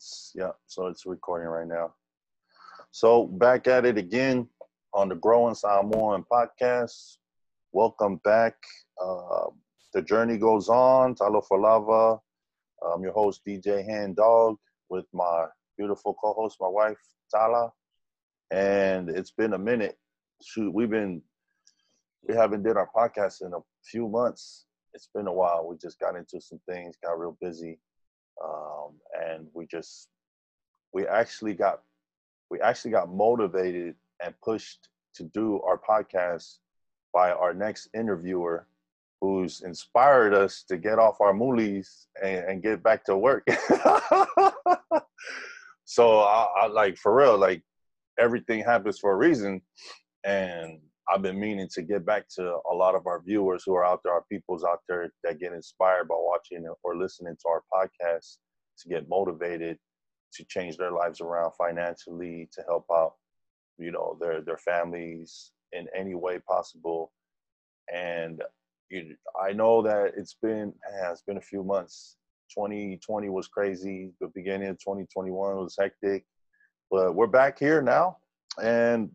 It's yeah. So it's recording right now. So back at it again on the Growing Samoan podcast. Welcome back. Uh, the journey goes on. Talofa lava. I'm your host DJ Hand Dog with my beautiful co-host, my wife Tala, and it's been a minute. Shoot, we've been we haven't did our podcast in a few months. It's been a while. We just got into some things, got real busy, um, and we just we actually got we actually got motivated and pushed to do our podcast by our next interviewer who's inspired us to get off our moolies and, and get back to work. so I, I, like for real, like everything happens for a reason. And I've been meaning to get back to a lot of our viewers who are out there, our peoples out there that get inspired by watching or listening to our podcast to get motivated to change their lives around financially, to help out, you know, their their families in any way possible. And you, I know that it's been man, it's been a few months. 2020 was crazy. The beginning of 2021 was hectic, but we're back here now. And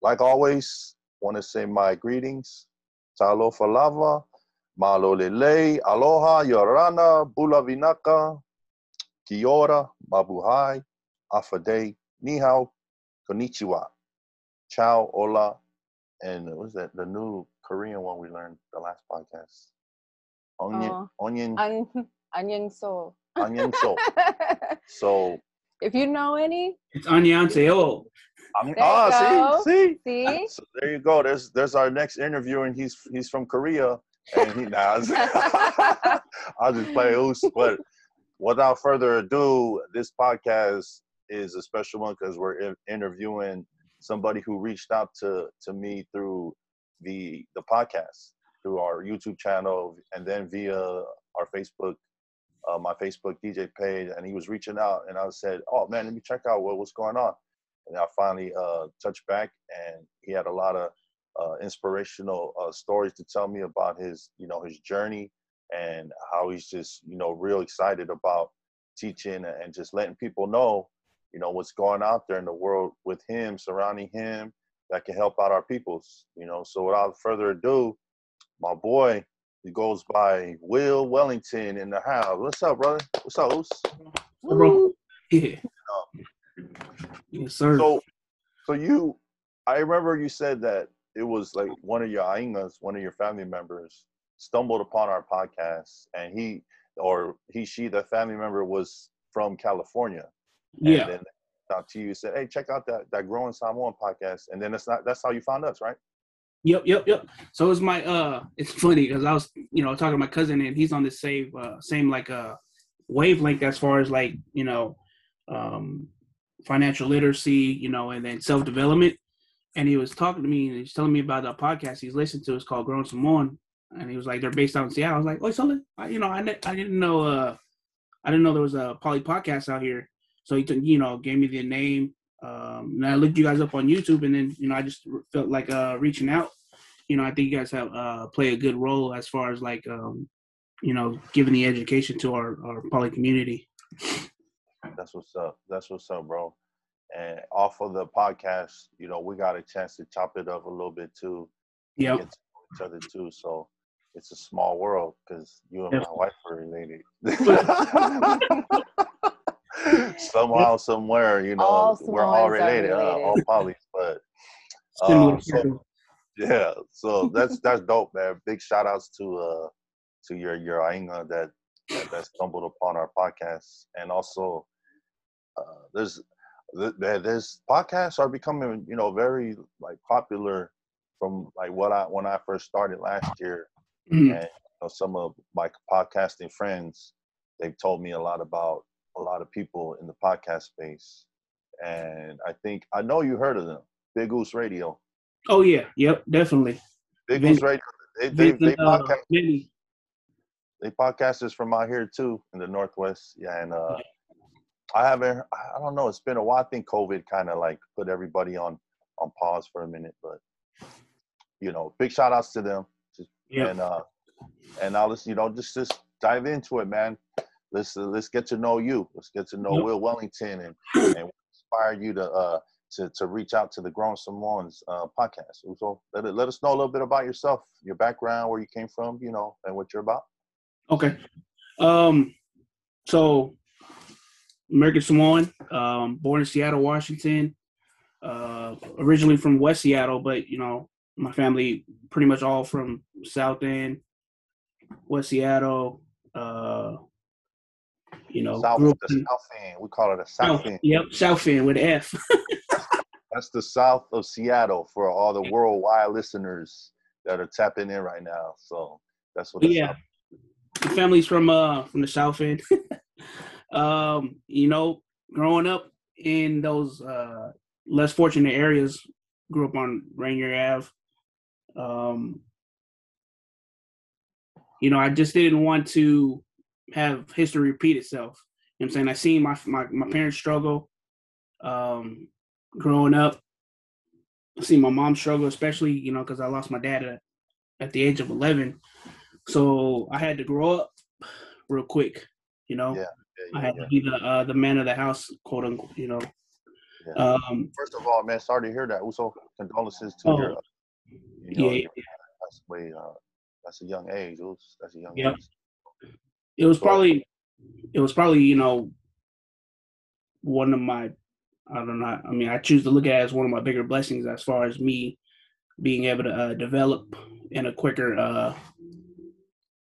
like always, want to say my greetings. Talofa lava, malo lele, aloha, yorana, bula vinaka, kiora, mabuhay, afade, nihao, konnichiwa, ciao, hola, and what was that? The new Korean one we learned the last podcast. Onion, Oh. onion, An- onion so. onion so. So, If you know any, It's Anyanseo. I There you ah, go. see, see. see? So there you go. There's there's our next interview, and he's he's from Korea, and he nah, I'll just play loose. But without further ado, this podcast is a special one because we're in- interviewing somebody who reached out to to me through the the podcast, through our YouTube channel, and then via our Facebook, uh, my Facebook DJ page, and he was reaching out, and I said, "Oh man, let me check out what what's going on." And I finally uh, touched back, and he had a lot of uh, inspirational uh, stories to tell me about his, you know, his journey and how he's just, you know, real excited about teaching and just letting people know, you know, what's going out there in the world with him, surrounding him, that can help out our peoples, you know. So without further ado, my boy, he goes by Will Wellington in the house. What's up, brother? What's up, Oos? Bro. Yeah. Yes, sir. So, so you, I remember you said that it was like one of your aingas, one of your family members, stumbled upon our podcast, and he or he, she, the family member was from California. Yeah. And then out to you said, "Hey, check out that that Growing Samoan podcast," and then that's not that's how you found us, right? Yep, yep, yep. So it's my uh it's funny because I was, you know, talking to my cousin and he's on the same uh same like uh wavelength as far as like, you know, um financial literacy, you know, and then self development. And he was talking to me and he's telling me about the podcast he's listened to. It's called Growing Samoan. And he was like, they're based out in Seattle. I was like, oh, so I, you know, I, I didn't know, uh, I didn't know there was a poly podcast out here. So he took, you know, gave me the name. Um, and I looked you guys up on YouTube, and then you know, I just felt like uh reaching out. You know, I think you guys have uh play a good role as far as like um, you know, giving the education to our our poly community. That's what's up. That's what's up, bro. And off of the podcast, you know, we got a chance to chop it up a little bit too. Yeah. get to each other too. So it's a small world because you and Yep. my wife are related. Somehow, somewhere, you know, All we're all Samoans are related, uh, all polys. But Similar um, so, yeah, so that's that's dope, man. Big shout outs to uh to your your Ainga that, that that stumbled upon our podcast, and also uh, there's th- there- there's podcasts are becoming you know very like popular from like what I when I first started last year, Mhm. and you know, some of my podcasting friends they've told me a lot about a lot of people in the podcast space, and I think I know you heard of them, Big Goose Radio. Oh yeah, yep, definitely. Big Goose Radio. They they, they uh, podcast Vinny. they podcasters from out here too in the northwest. Yeah, and uh, I haven't. I don't know. It's been a while. I think COVID kind of like put everybody on on pause for a minute, but you know, big shout outs to them. Just, Yep. And uh, and now let's you know just just dive into it, man. let's uh, let's get to know you. Let's get to know Yep. Will Wellington and and inspire you to uh to to reach out to the Grown Samoans uh, podcast. So let it, let us know a little bit about yourself, your background, where you came from, you know, and what you're about. Okay. Um, so American Samoan, um, born in Seattle, Washington. Uh, originally from West Seattle, but you know, my family pretty much all from South End, West Seattle. Uh, you know, South, the in- South End. We call it a South South- End. Yep, South End with an F. That's the south of Seattle for all the worldwide listeners that are tapping in right now. So that's what. yeah, family's from uh from the South End. um, you know, growing up in those uh less fortunate areas, grew up on Rainier Ave. Um, you know, I just didn't want to have history repeat itself. You know I'm saying? I seen my my, my parents struggle um growing up. I seen my mom struggle, especially, you know, because I lost my dad at, at the age of 11. So I had to grow up real quick, you know. Yeah, I had yeah, to be the uh, the man of the house, quote unquote, you know. yeah. Um, First of all, man, sorry to hear that. Also, condolences to Oh. your. uh, You know, Yeah, That's way. Uh, that's a young age. It was, that's a young Yep. age. it was Go probably it was probably you know one of my I don't know. I mean, I choose to look at it as one of my bigger blessings as far as me being able to uh, develop in a quicker uh,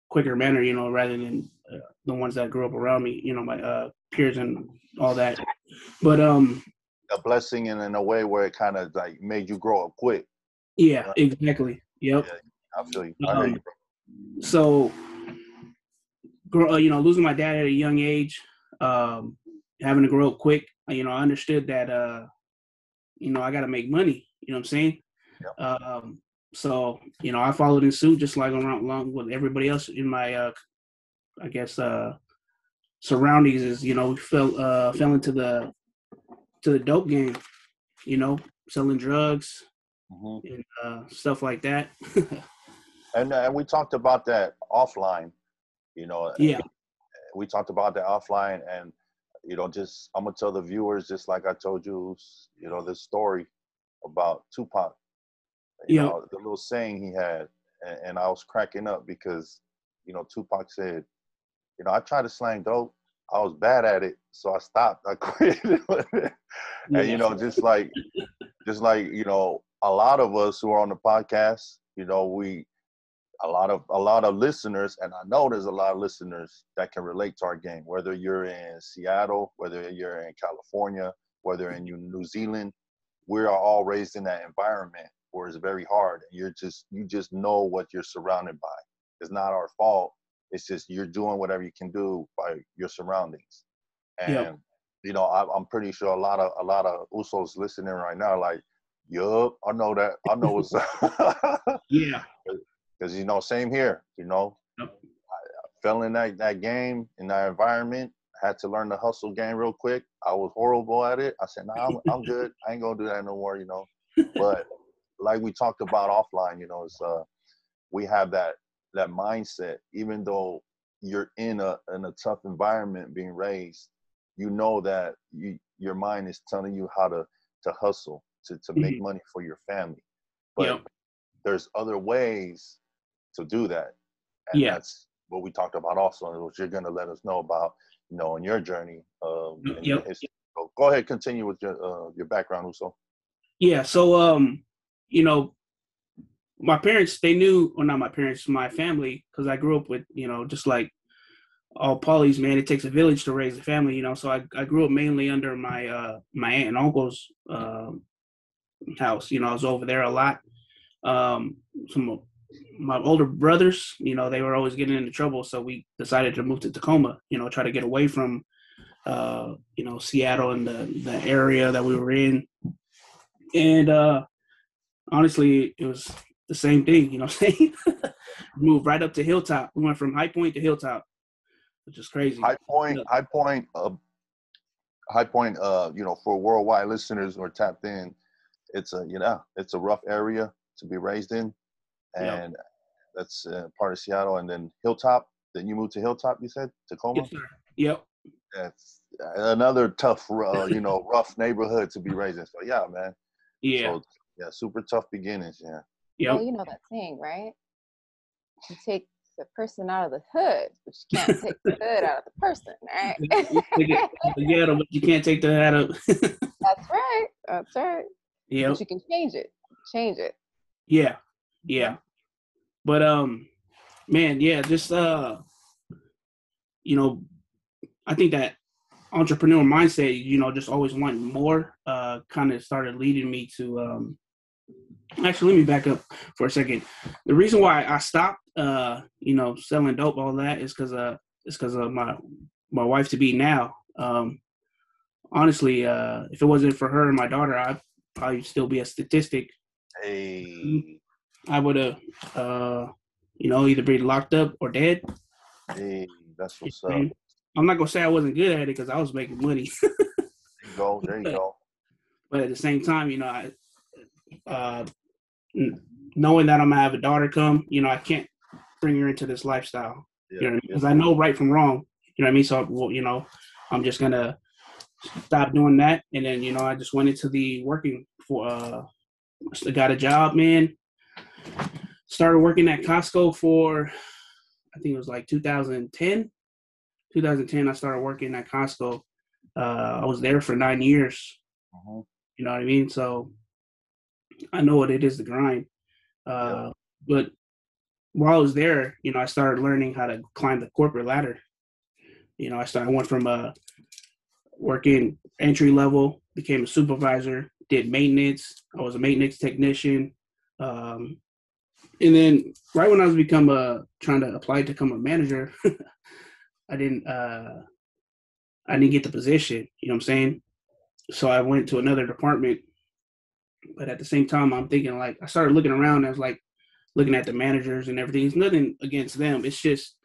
quicker manner, you know, rather than the ones that grew up around me, you know, my uh, peers and all that. But um, A blessing, and in a way where it kind of like made you grow up quick. yeah, Right. exactly. Yep. I feel you. I Um, you, so grow, uh, you know losing my dad at a young age um having to grow up quick you know i understood that uh you know i got to make money you know what i'm saying um so you know i followed in suit just like around along with everybody else in my uh i guess uh surroundings is you know we fell uh fell into the to the dope game you know selling drugs Mhm. and uh stuff like that And uh, and we talked about that offline. You know, yeah we talked about that offline, and you know, just I'm gonna tell the viewers, just like I told you, you know, this story about Tupac. You Yeah. know, the little saying he had, and, and I was cracking up because, you know, Tupac said, you know, I tried to slang dope. I was bad at it, so I stopped. I quit. and you know, just like, just like you know, a lot of us who are on the podcast, you know, we a lot of a lot of listeners, and I know there's a lot of listeners that can relate to our game. Whether you're in Seattle, whether you're in California, whether in New Zealand, we are all raised in that environment where it's very hard. And You're just you just know what you're surrounded by. It's not our fault. It's just you're doing whatever you can do by your surroundings. And Yeah. you know, I, I'm pretty sure a lot of a lot of Usos listening right now, like, yup, I know that. I know what's yeah because you know, same here. You know, Yep. I fell in that that game in that environment. Had to learn the hustle game real quick. I was horrible at it. I said, "Nah, I'm, I'm good. I ain't gonna do that no more." You know, but like we talked about offline, you know, it's uh, we have that that mindset. Even though you're in a in a tough environment, being raised, you know that you your mind is telling you how to to hustle to to make money for your family. But Yep. there's other ways to do that. And Yeah. that's what we talked about also, and which you're gonna let us know about, you know, in your journey. Um, Yep, your yep. history. So go ahead, continue with your uh, your background, Uso. Yeah, so um, you know, my parents they knew, or not my parents, my family, because I grew up with, you know, just like all polys, man, it takes a village to raise a family, you know. So I, I grew up mainly under my uh my aunt and uncle's um house. You know, I was over there a lot. Um, some of my older brothers, you know, they were always getting into trouble, so we decided to move to Tacoma. You know, try to get away from, uh, you know, Seattle and the the area that we were in. And uh, honestly, it was the same thing. You know, what I'm saying, moved right up to Hilltop. We went from High Point to Hilltop, which is crazy. High Point, Yeah. High Point, uh, High Point. Uh, you know, for worldwide listeners who are tapped in, it's a you know it's a rough area to be raised in, and that's uh, part of Seattle. And then Hilltop. Then you moved to Hilltop. You said Tacoma. Yes, sir. Yep. That's another tough, uh, you know, rough neighborhood to be raised in. So yeah, man. Yeah. So, yeah, super tough beginnings. Yeah. Yep. Well, you know that saying, right? You take the person out of the hood, but you can't take the hood out of the person, right? You take it out of the ghetto, but you can't take the hat up. That's right. That's right. yep. But you can change it. Change it. Yeah, yeah. But um, man, yeah, just uh, you know, I think that entrepreneur mindset, you know, just always wanting more, uh, kind of started leading me to um. Actually, let me back up for a second. The reason why I stopped, uh, you know, selling dope, all that, is because uh, it's because of my my wife to be now. Um, honestly, uh, if it wasn't for her and my daughter, I'd probably still be a statistic Hey, I would have, uh, you know, either be locked up or dead. hey, that's what's up. I'm not gonna say I wasn't good at it because I was making money, There you go. There you go. but at the same time, you know, I, uh, knowing that I'm gonna have a daughter come, you know, I can't bring her into this lifestyle. Yeah, You know, because I know right from wrong. You know what I mean? So, well, you know, I'm just gonna stop doing that, and then you know, I just went into the working for. uh got a job, man. Started working at Costco for, I think it was like 2010. 2010, I started working at Costco. Uh, I was there for nine years. Mhm. You know what I mean? So I know what it is to grind. Uh, But while I was there, you know, I started learning how to climb the corporate ladder. You know, I started I went from uh, working entry level, became a supervisor, did maintenance. I was a maintenance technician. Um, and then right when I was become a trying to apply to become a manager, I didn't uh, I didn't get the position. You know what I'm saying? So I went to another department. But at the same time, I'm thinking like I started looking around. I was like looking at the managers and everything. It's nothing against them. It's just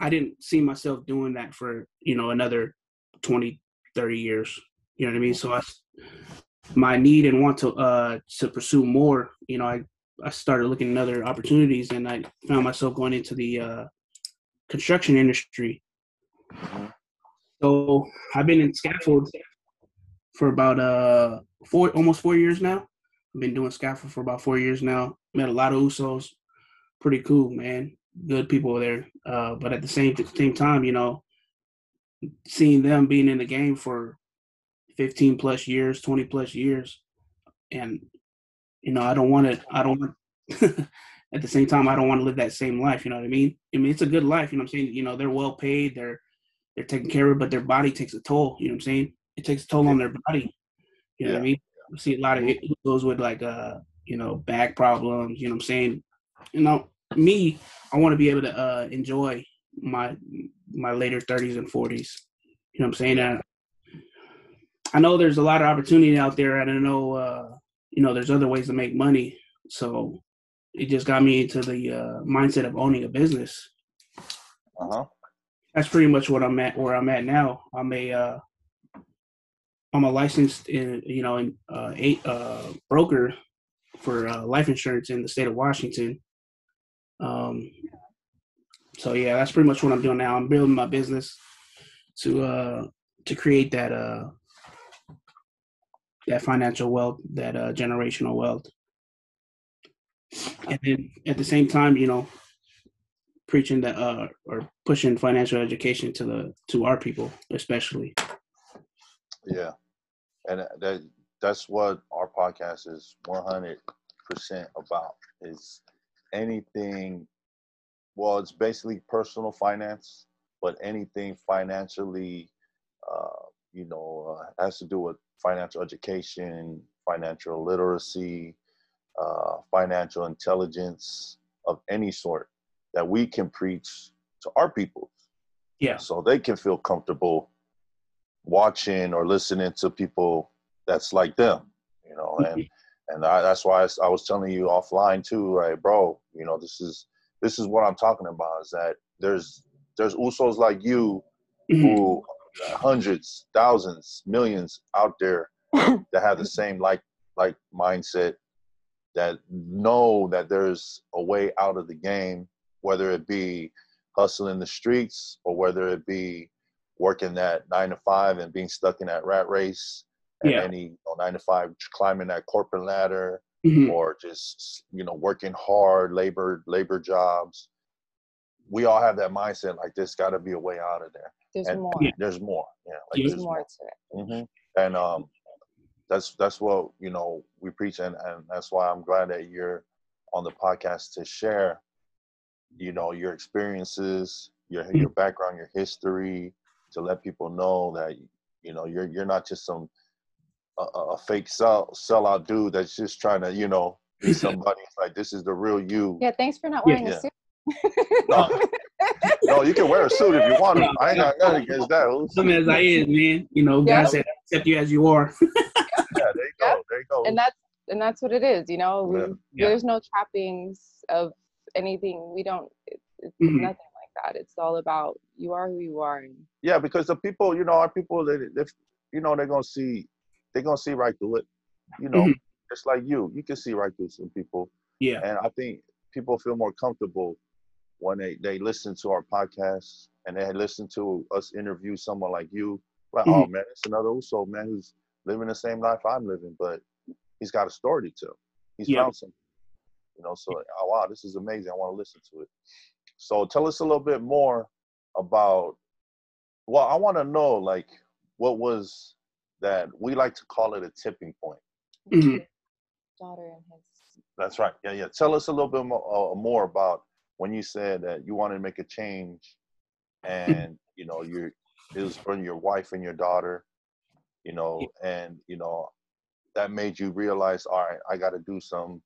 I didn't see myself doing that for you know another 20, 30 years. You know what I mean? So I, my need and want to uh to pursue more. You know, I I started looking at other opportunities, and I found myself going into the uh, construction industry. Mhm. So I've been in scaffold for about uh four almost four years now. Been doing scaffold for about four years now. Met a lot of Usos. Pretty cool, man. Good people there. Uh, but at the same same time, you know, seeing them being in the game for 15 plus years, 20 plus years, and you know, I don't want to. I don't want. at the same time, I don't want to live that same life. You know what I mean? I mean, it's a good life. You know what I'm saying? You know, they're well paid. They're they're taken care of, but their body takes a toll. You know what I'm saying? It takes a toll on their body. You know what I mean? You see a lot of those with like uh, you know, back problems, you know what I'm saying? You know, me, I want to be able to uh enjoy my my later thirties and forties. You know what I'm saying? And I know there's a lot of opportunity out there and I know uh, you know, there's other ways to make money. So it just got me into the uh mindset of owning a business Uh-huh. that's pretty much what I'm at where I'm at now. I'm a uh I'm a licensed in you know in uh eight uh broker for uh, life insurance in the state of Washington. Um so yeah, that's pretty much what I'm doing now. I'm building my business to uh to create that uh that financial wealth, that uh generational wealth. And then at the same time, you know, preaching that uh or pushing financial education to the to our people especially Yeah, and that that's what our podcast is one hundred percent about. Is anything? Well, it's basically personal finance, but anything financially, uh, you know, uh, has to do with financial education, financial literacy, uh, financial intelligence of any sort that we can preach to our people yeah so they can feel comfortable watching or listening to people that's like them you know and and I, that's why I was telling you offline too right bro you know this is this is what i'm talking about is that there's there's usos like you Mhm. who hundreds thousands millions out there that have the same like like mindset that know that there's a way out of the game whether it be hustling the streets or whether it be working that nine to five and being stuck in that rat race, and Yeah. any you know, nine to five climbing that corporate ladder, Mhm. or just you know working hard labor labor jobs. We all have that mindset like there's got to be a way out of there. There's And more. Yeah. There's more. Yeah, like There's there's more to it. hmm And um, that's that's what you know we preach, and and that's why I'm glad that you're on the podcast to share, you know, your experiences, your your background, your history, to let people know that you know you're you're not just some a, a a fake sell sellout dude that's just trying to you know be somebody. It's like this is the real you. Yeah, thanks for not wearing Yeah. a suit. No. No, you can wear a suit if you want to. I ain't got nothing against that. Some as I is, man. You know, Yeah. God said, accept you as you are. Yeah, there you go. There you go. and that's and that's what it is, you know. We, Yeah. Yeah. There's no trappings of anything. We don't. It, it's Mhm. nothing like that. It's all about you are who you are. Yeah, because the people, you know, our people that if you know they're gonna see they're gonna see right through it. You know, Mhm. just like you. You can see right through some people. Yeah. And I think people feel more comfortable when they, they listen to our podcast and they listen to us interview someone like you. Like, oh man, it's another Uso man who's living the same life I'm living, but he's got a story to tell. He's Yeah. found something. You know, so oh wow, this is amazing. I want to listen to it. So tell us a little bit more about well, I want to know like what was that we like to call it a tipping point. Mhm. daughter and his. That's right. Yeah, yeah. Tell us a little bit more, uh, more about when you said that you wanted to make a change, and you know, you it was from your wife and your daughter, you know, and you know, that made you realize, all right, I got to do something.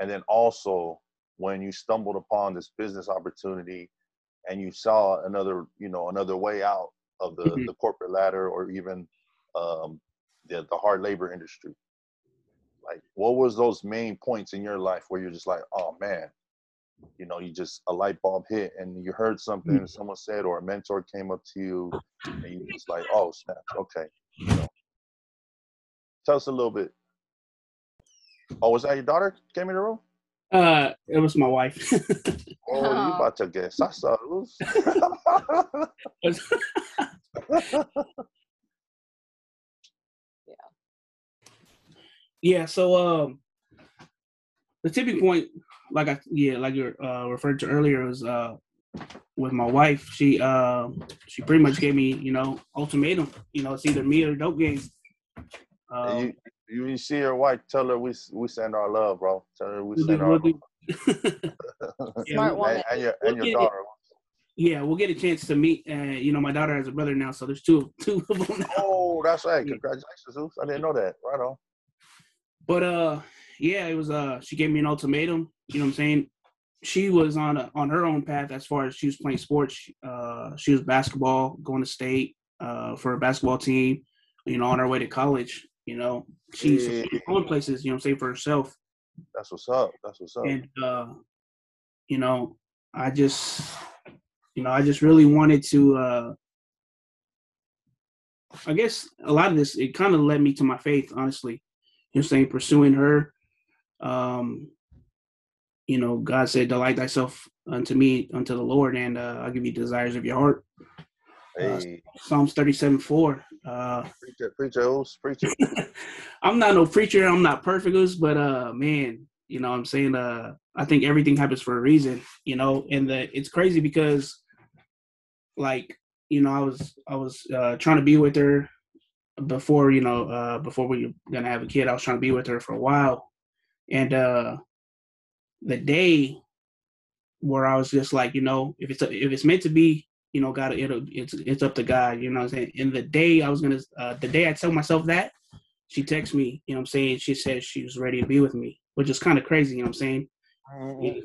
And then also when you stumbled upon this business opportunity, and you saw another, you know, another way out of the Mhm. the corporate ladder, or even um, the the hard labor industry? Like what was those main points in your life where you're just like oh man. You know you just a light bulb hit and you heard something someone said or a mentor came up to you and you just like oh snap. Okay you know. tell us a little bit. Oh was that your daughter came in the room Uh, it was my wife. oh you about to get salsa loose yeah. Yeah. So, um, the tipping point, like I yeah, like you uh, referred to earlier, was uh with my wife. She uh, she pretty much gave me you know ultimatum. You know, it's either me or dope game. And Um, you, you you see her wife tell her we we send our love bro tell her we we'll send do- our we'll love. do- Yeah, Smart we'll- woman. and, and your We'll and your get it. daughter yeah, we'll get a chance to meet. Uh, you know, my daughter has a brother now, so there's two two of them now. oh that's right Yeah. congratulations Zeus. i didn't know that right on But uh, yeah, it was uh, she gave me an ultimatum. You know what I'm saying? She was on a, on her own path as far as she was playing sports. Uh, she was basketball, going to state uh for a basketball team. You know, on her way to college. You know, she's Yeah. going places. You know, what I'm saying for herself. That's what's up. That's what's up. And uh, you know, I just, you know, I just really wanted to. uh I guess a lot of this it kind of led me to my faith, honestly. You know, what I'm saying pursuing her. Um, you know, God said, "Delight thyself unto me, unto the Lord, and uh, I'll give you desires of your heart." Hey, Psalms thirty-seven four. Uh, preacher, preacher, preacher? I'm not no preacher. I'm not perfect, but uh, man, you know, what I'm saying, uh, I think everything happens for a reason, you know, and the it's crazy because, like, you know, I was I was uh, trying to be with her before, you know, uh, before we were gonna have a kid. I was trying to be with her for a while, and uh, the day where I was just like, you know, if it's if it's meant to be, you know, God, it'll it's it's up to God, you know. what I'm saying, and the day I was gonna, uh, the day I tell myself that, she texted me, you know, what I'm saying, she said she was ready to be with me, which is kind of crazy, you know, what I'm saying. Mhm.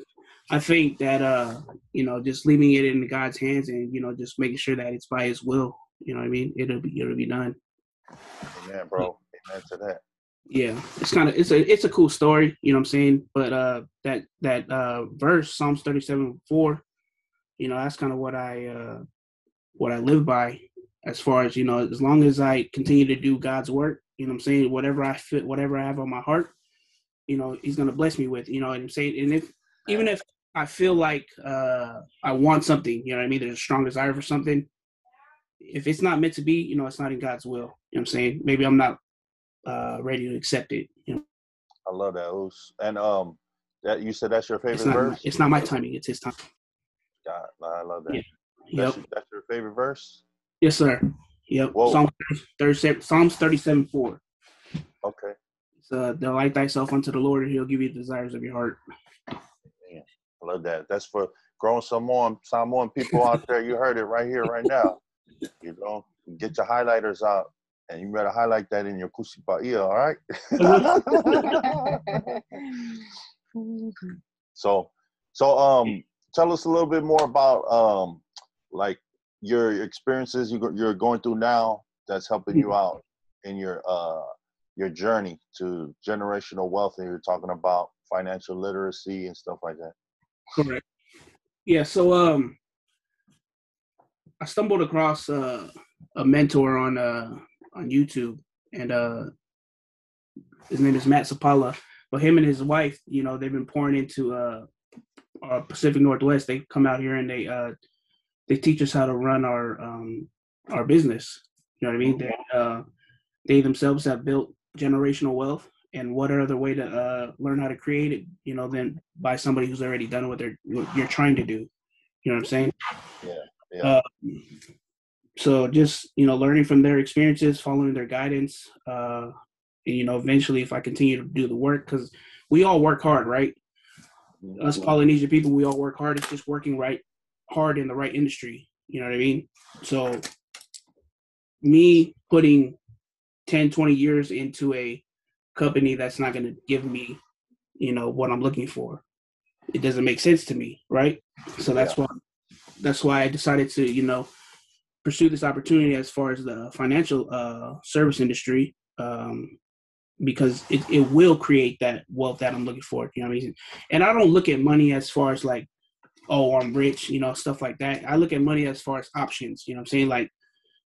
I think that uh, you know, just leaving it in God's hands and you know, just making sure that it's by His will. You know what I mean? It'll be it'll be done. Amen, bro. Amen to that. Yeah, it's kind of it's a it's a cool story. You know what I'm saying? But uh, that that uh verse Psalms 37 4, you know, that's kind of what I uh what I live by. As far as you know, as long as I continue to do God's work, you know what I'm saying, whatever I fit, whatever I have on my heart, you know, He's gonna bless me with. You know what I'm saying? And if even if I feel like uh I want something, you know what I mean, there's a strong desire for something, if it's not meant to be, you know, it's not in God's will. You know what I'm saying? Maybe I'm not uh, ready to accept it. You know, I love that. And um, that you said that's your favorite it's not, verse. my, it's not my timing. It's His time. God, I love that. Yeah. That's, Yep. that's your favorite verse. Yes, sir. Yep. Whoa. Psalms 37, Psalms 37 4. Okay. It's, uh, delight thyself unto the Lord, and He'll give you the desires of your heart. I love that. That's for growing grown Samoan Samoan people out there. You heard it right here, right now. You know, get your highlighters out, and you better highlight that in your kusipaia. All right. so, so um, tell us a little bit more about um, like your experiences you, you're going through now that's helping you out in your uh your journey to generational wealth, and you're talking about financial literacy and stuff like that. Correct. Yeah. So um, I stumbled across uh, a mentor on uh on YouTube, and uh, his name is Matt Sapaula. But him and his wife, you know, they've been pouring into uh, our Pacific Northwest. They come out here and they uh, they teach us how to run our um, our business. You know what I mean? They uh, they themselves have built generational wealth, and what other way to uh, learn how to create it? You know, than by somebody who's already done what they're what you're trying to do. You know what I'm saying? Yeah. Uh, so just you know, learning from their experiences, following their guidance. Uh, and, you know, eventually, if I continue to do the work, because we all work hard, right? Us Polynesian people, we all work hard. It's just working right hard in the right industry. You know what I mean? So me putting 10, 20 years into a company that's not going to give me, you know, what I'm looking for, it doesn't make sense to me, right? So that's why that's why I decided to, you know, pursue this opportunity as far as the financial uh, service industry, um, because it, it will create that wealth that I'm looking for. You know what I mean? And I don't look at money as far as like, oh, I'm rich, you know, stuff like that. I look at money as far as options. You know what I'm saying? Like,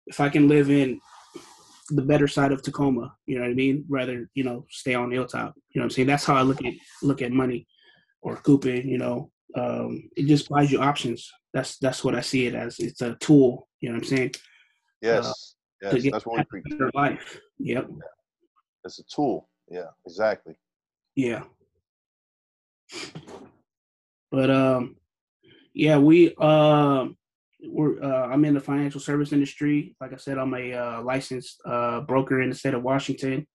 if I can live in the better side of Tacoma, you know what I mean? Rather, you know, stay on Hilltop. You know what I'm saying? That's how I look at look at money or Coopin, you know. Um, it just buys you options. That's that's what I see it as. It's a tool, you know what I'm saying? Yes. to yes. get That's what we preach. Better life. Yep. It's a tool. Yeah. Exactly. Yeah. But um yeah, we um we're uh I'm in the financial service industry. Like I said, I'm a uh, licensed uh broker in the state of Washington.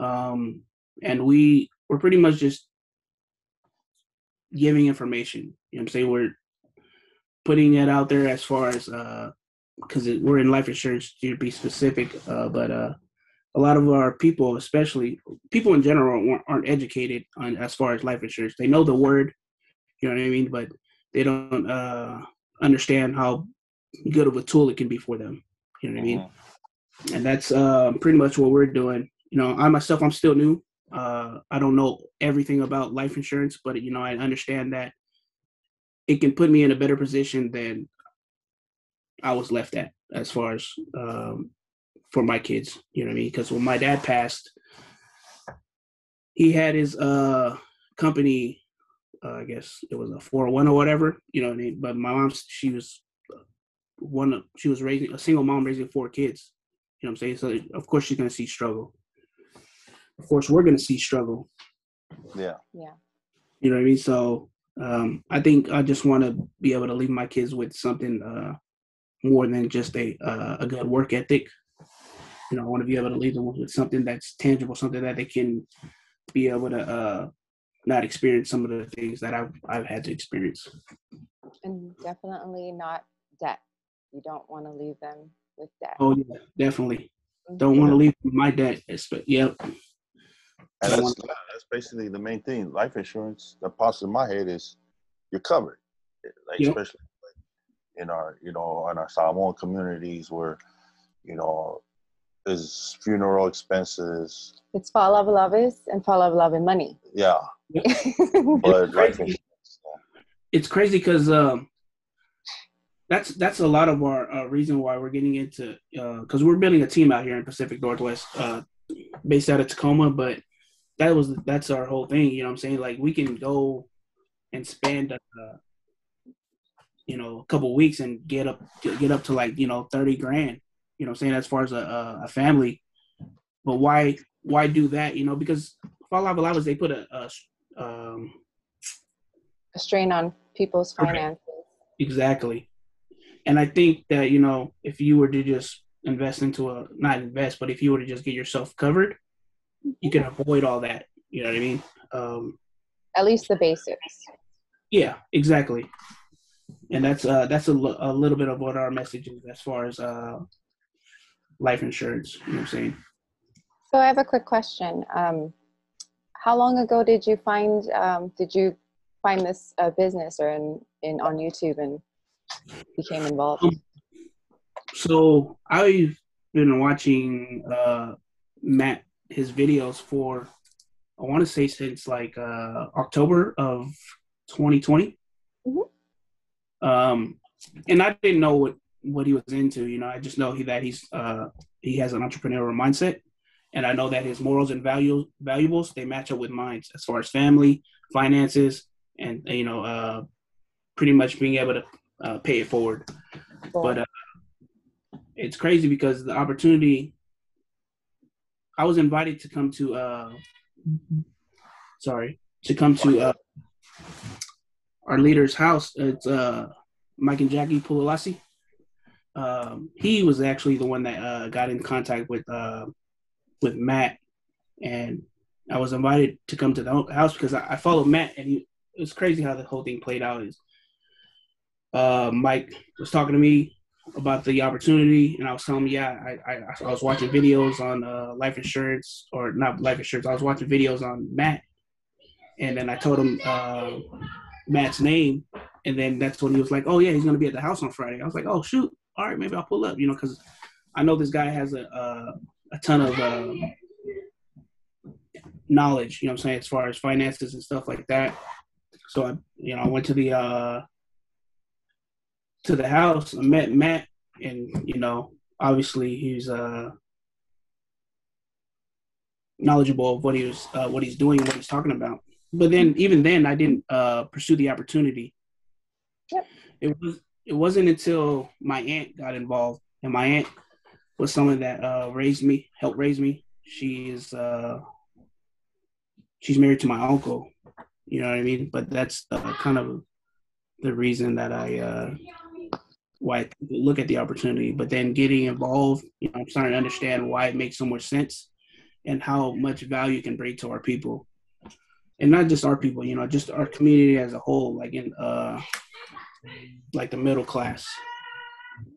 Um and we we're pretty much just giving information. You know I'm saying? We're putting that out there as far as uh because we're in life insurance to be specific, uh, but uh, a lot of our people, especially people in general, aren't- educated on as far as life insurance. They know the word, you know what I mean, but they don't uh, understand how good of a tool it can be for them. You know what I mean? Mhm. and that's uh, pretty much what we're doing. You know, I myself, I'm still new. Uh, I don't know everything about life insurance, but you know, I understand that it can put me in a better position than I was left at as far as um, for my kids. You know what I mean? Because when my dad passed, he had his uh, company. Uh, I guess it was a 401 or whatever. You know what I mean? But my mom, she was one. of- She was raising a single mom raising four kids. You know what I'm saying? So of course she's gonna see struggle. Of course we're gonna see struggle. Yeah. Yeah. You know what I mean? So um, I think I just want to be able to leave my kids with something uh, more than just a uh, a good work ethic. You know, I want to be able to leave them with something that's tangible, something that they can be able to uh, not experience some of the things that I've I've had to experience. And definitely not debt. You don't want to leave them with debt. Oh yeah, definitely. Mhm. Don't want to leave my debt. Espe- Yep. And that's, want- that's basically the main thing. Life insurance, The pops in my head is you're covered. Like Yep. especially in our, you know, in our Samoan communities where, you know, is funeral expenses. It's fa'alavelaves and fa'alavelave and money. Yeah. But life crazy. it's crazy because um, that's that's a lot of our uh, reason why we're getting into because we're building a team out here in Pacific Northwest, uh, based out of Tacoma. But that was that's our whole thing. You know what I'm saying? Like we can go and spend uh, you know, a couple weeks and get up get up to like you know thirty grand. You know, saying as far as a, a family. But why why do that? You know, because Fa'alavelaves they put a, a um, a strain on people's finances. Exactly. And I think that, you know, if you were to just invest into a, not invest, but if you were to just get yourself covered, you can avoid all that. You know what I mean? Um, At least the basics. Yeah, exactly. And that's uh that's a, a little bit of what our message is as far as uh life insurance. You know what I'm saying? So I have a quick question. Um, how long ago did you find um, did you find this uh, business or in, in on YouTube and became involved? Um, so I've been watching uh, Matt his videos for I want to say since like uh, October of 2020. Mm-hmm. Um, and I didn't know what what he was into. You know, I just know he, that he's uh, he has an entrepreneurial mindset, and I know that his morals and value valuables they match up with mine as far as family, finances, and you know, uh, pretty much being able to uh, pay it forward. Cool. But uh, it's crazy because the opportunity. I was invited to come to. Uh, sorry, to come to uh, our leader's house. It's uh, Mike and Jackie Pulalasi. Um, he was actually the one that uh, got in contact with uh, with Matt, and I was invited to come to the house because I, I followed Matt, and he, it was crazy how the whole thing played out. Is uh, Mike was talking to me about the opportunity, and I was telling him, yeah, I, I, I was watching videos on uh, life insurance, or not life insurance. I was watching videos on Matt, and then I told him uh, Matt's name, and then that's when he was like, oh yeah, he's gonna be at the house on Friday. I was like, oh shoot, all right, maybe I'll pull up, you know, because I know this guy has a a, a ton of uh, knowledge, you know, I'm saying, as far as finances and stuff like that. So I, you know, I went to the uh to the house. I met Matt, and you know, obviously he's uh knowledgeable of what he was uh, what he's doing, what he's talking about. But then, even then, I didn't uh pursue the opportunity. Yep. It was it wasn't until my aunt got involved, and my aunt was someone that uh raised me, helped raise me. She is uh she's married to my uncle, you know what I mean? But that's uh, kind of the reason that I uh, why I look at the opportunity. But then getting involved, you know, I'm starting to understand why it makes so much sense and how much value can bring to our people, and not just our people, you know, just our community as a whole, like in uh, like the middle class,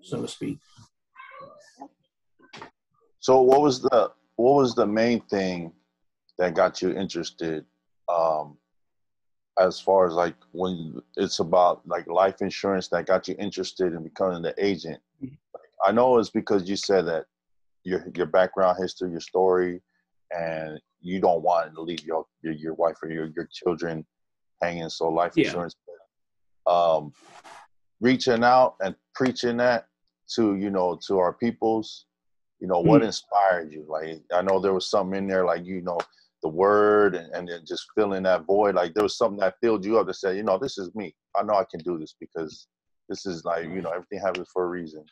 so to speak. So, what was the what was the main thing that got you interested um, as far as like when it's about like life insurance that got you interested in becoming the agent mm-hmm. i know it's because you said that your your background history your story and you don't want to leave your your, your wife or your, your children hanging so life yeah. insurance um reaching out and preaching that to you know to our peoples you know what mm. inspired you like i know there was something in there like you know the word and, and then just filling that void. Like there was something that filled you up to say, you know, this is me. I know I can do this because this is like, you know, everything happens for a reason.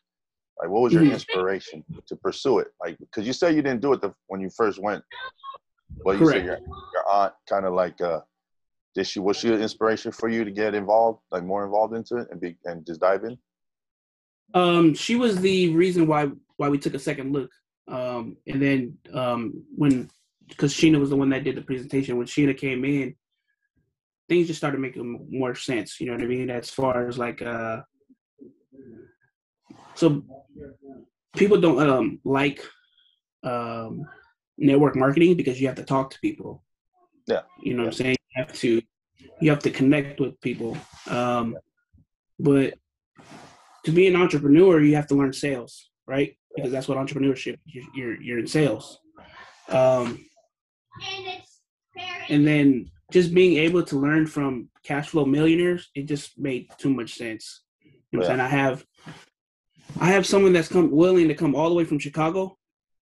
Like, what was your mm-hmm. inspiration to pursue it? Like, because you said you didn't do it the, when you first went. Well, you Correct. said your, your aunt kind of like, uh, did she was she an inspiration for you to get involved, like more involved into it and be and just dive in? Um, she was the reason why why we took a second look. Um, and then um, when because Sheena was the one that did the presentation. When Sheena came in, things just started making more sense. You know what I mean? As far as like, uh, so people don't um, like um, network marketing because you have to talk to people. Yeah. You know yeah. what I'm saying? You have to you have to connect with people. Um, but to be an entrepreneur, you have to learn sales, right? Because that's what entrepreneurship. You're you're in sales. Um, and then just being able to learn from cash flow millionaires, it just made too much sense. You know yeah. i have I have someone that's come willing to come all the way from Chicago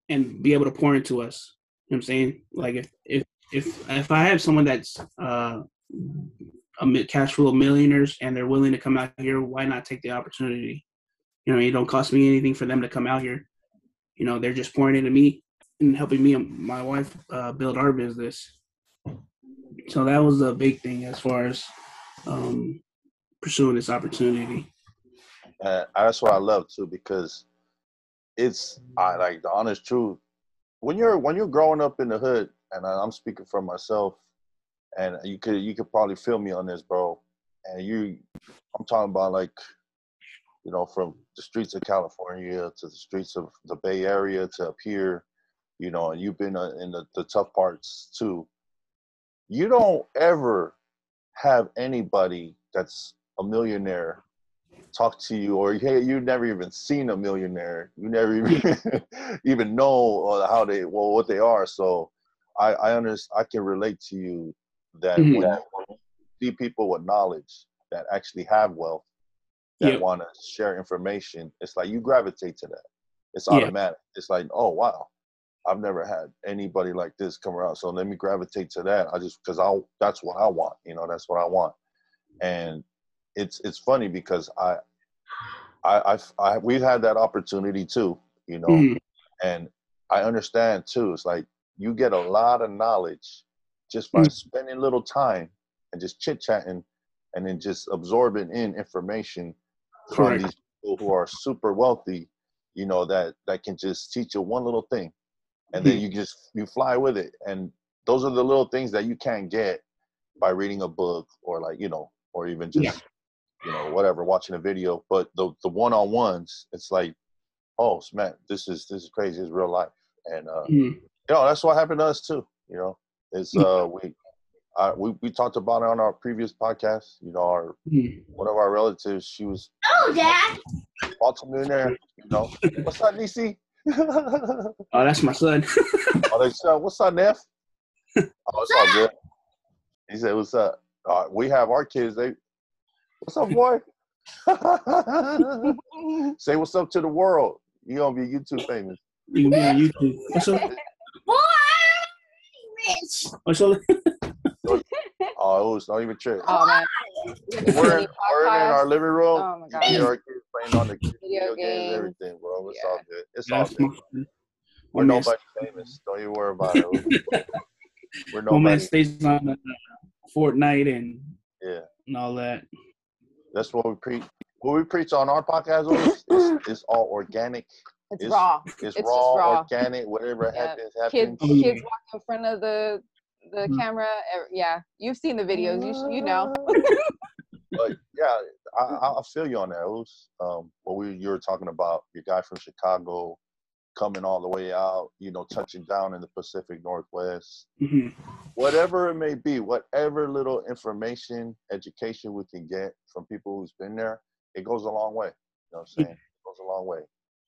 and be able to pour into us. You know what I'm saying? Like if if if if I have someone that's uh a cash flow of millionaires and they're willing to come out here, why not take the opportunity? You know, it don't cost me anything for them to come out here. You know, they're just pouring into me and helping me and my wife uh, build our business. So that was a big thing as far as um, pursuing this opportunity. And that's what I love too because it's I like the honest truth. When you're when you're growing up in the hood, and I'm speaking for myself, and you could you could probably feel me on this, bro. And you, I'm talking about like, you know, from the streets of California to the streets of the Bay Area to up here, you know, and you've been uh, in the, the tough parts too. You don't ever have anybody that's a millionaire talk to you or hey you never even seen a millionaire you never even even know uh, how they well what they are so i i understand i can relate to you that Mhm. when you see people with knowledge that actually have wealth that Yep. want to share information it's like you gravitate to that it's automatic it's like oh wow i've never had anybody like this come around so let me gravitate to that i just because i that's what i want you know that's what i want and it's it's funny because I, I, I've, I, we've had that opportunity too, you know, Mhm. and I understand too. It's like you get a lot of knowledge just by Mm. spending little time and just chit chatting, and then just absorbing in information from Correct. these people who are super wealthy, you know, that that can just teach you one little thing, and then Mhm. you just you fly with it. And those are the little things that you can't get by reading a book or like you know, or even just Yeah. you know whatever watching a video. But the the one on ones, it's like, oh man, this is this is crazy. It's real life, and uh, Mhm. You know that's what happened to us too. You know, it's uh we. Uh, we we talked about it on our previous podcast. You know, our Mhm. one of our relatives, she was Oh, Dad. multimillionaire. You know, what's up, Nisi? oh, Oh, that's my son. they said, "What's up, Neff?" Oh, it's all good. He said, "What's up?" Uh, we have our kids. They, what's up, boy? Say what's up to the world. You gonna be YouTube famous. you can be YouTube. What's up? Boy, rich. What's up? Oh, it's not even true. Oh man, We're, in, we're in our living room. Oh my You god. hear our kids playing on the video, Video games, games. everything, bro. It's Yeah. all good. It's all good. my. We're My nobody famous. Don't you worry about it. We're My man nobody. stays on uh, Fortnite and Yeah. and all that. That's what we preach. What we preach on our podcast is, is, is all organic. It's, It's- raw. It's, It's raw, raw. organic, whatever Yeah. happens, Kids, happens. Oh, yeah. kids walk in front of the the Mhm. camera. Yeah, you've seen the videos. You you know. but yeah, I, I I feel you on that. It was um, what we you were talking about. Your guy from Chicago coming all the way out, you know, touching down in the Pacific Northwest. hmm Whatever it may be, whatever little information, education we can get from people who's been there, it goes a long way. You know what I'm saying? It goes a long way.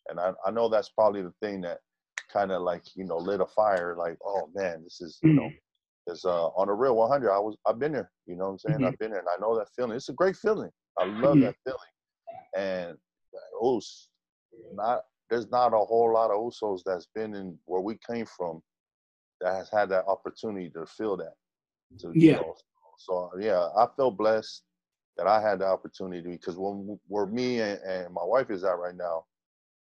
And I, I know that's probably the thing that kind of like, you know, lit a fire, like, oh man, this is, you know, Because uh, on a real 100, I was I've been there. You know what I'm saying? Mhm. I've been there, and I know that feeling. It's a great feeling. I love Mhm. that feeling. And Us, not there's not a whole lot of Usos that's been in where we came from that has had that opportunity to feel that. To, you Yeah. know, so yeah, I feel blessed that I had the opportunity because when where me and, and my wife is at right now,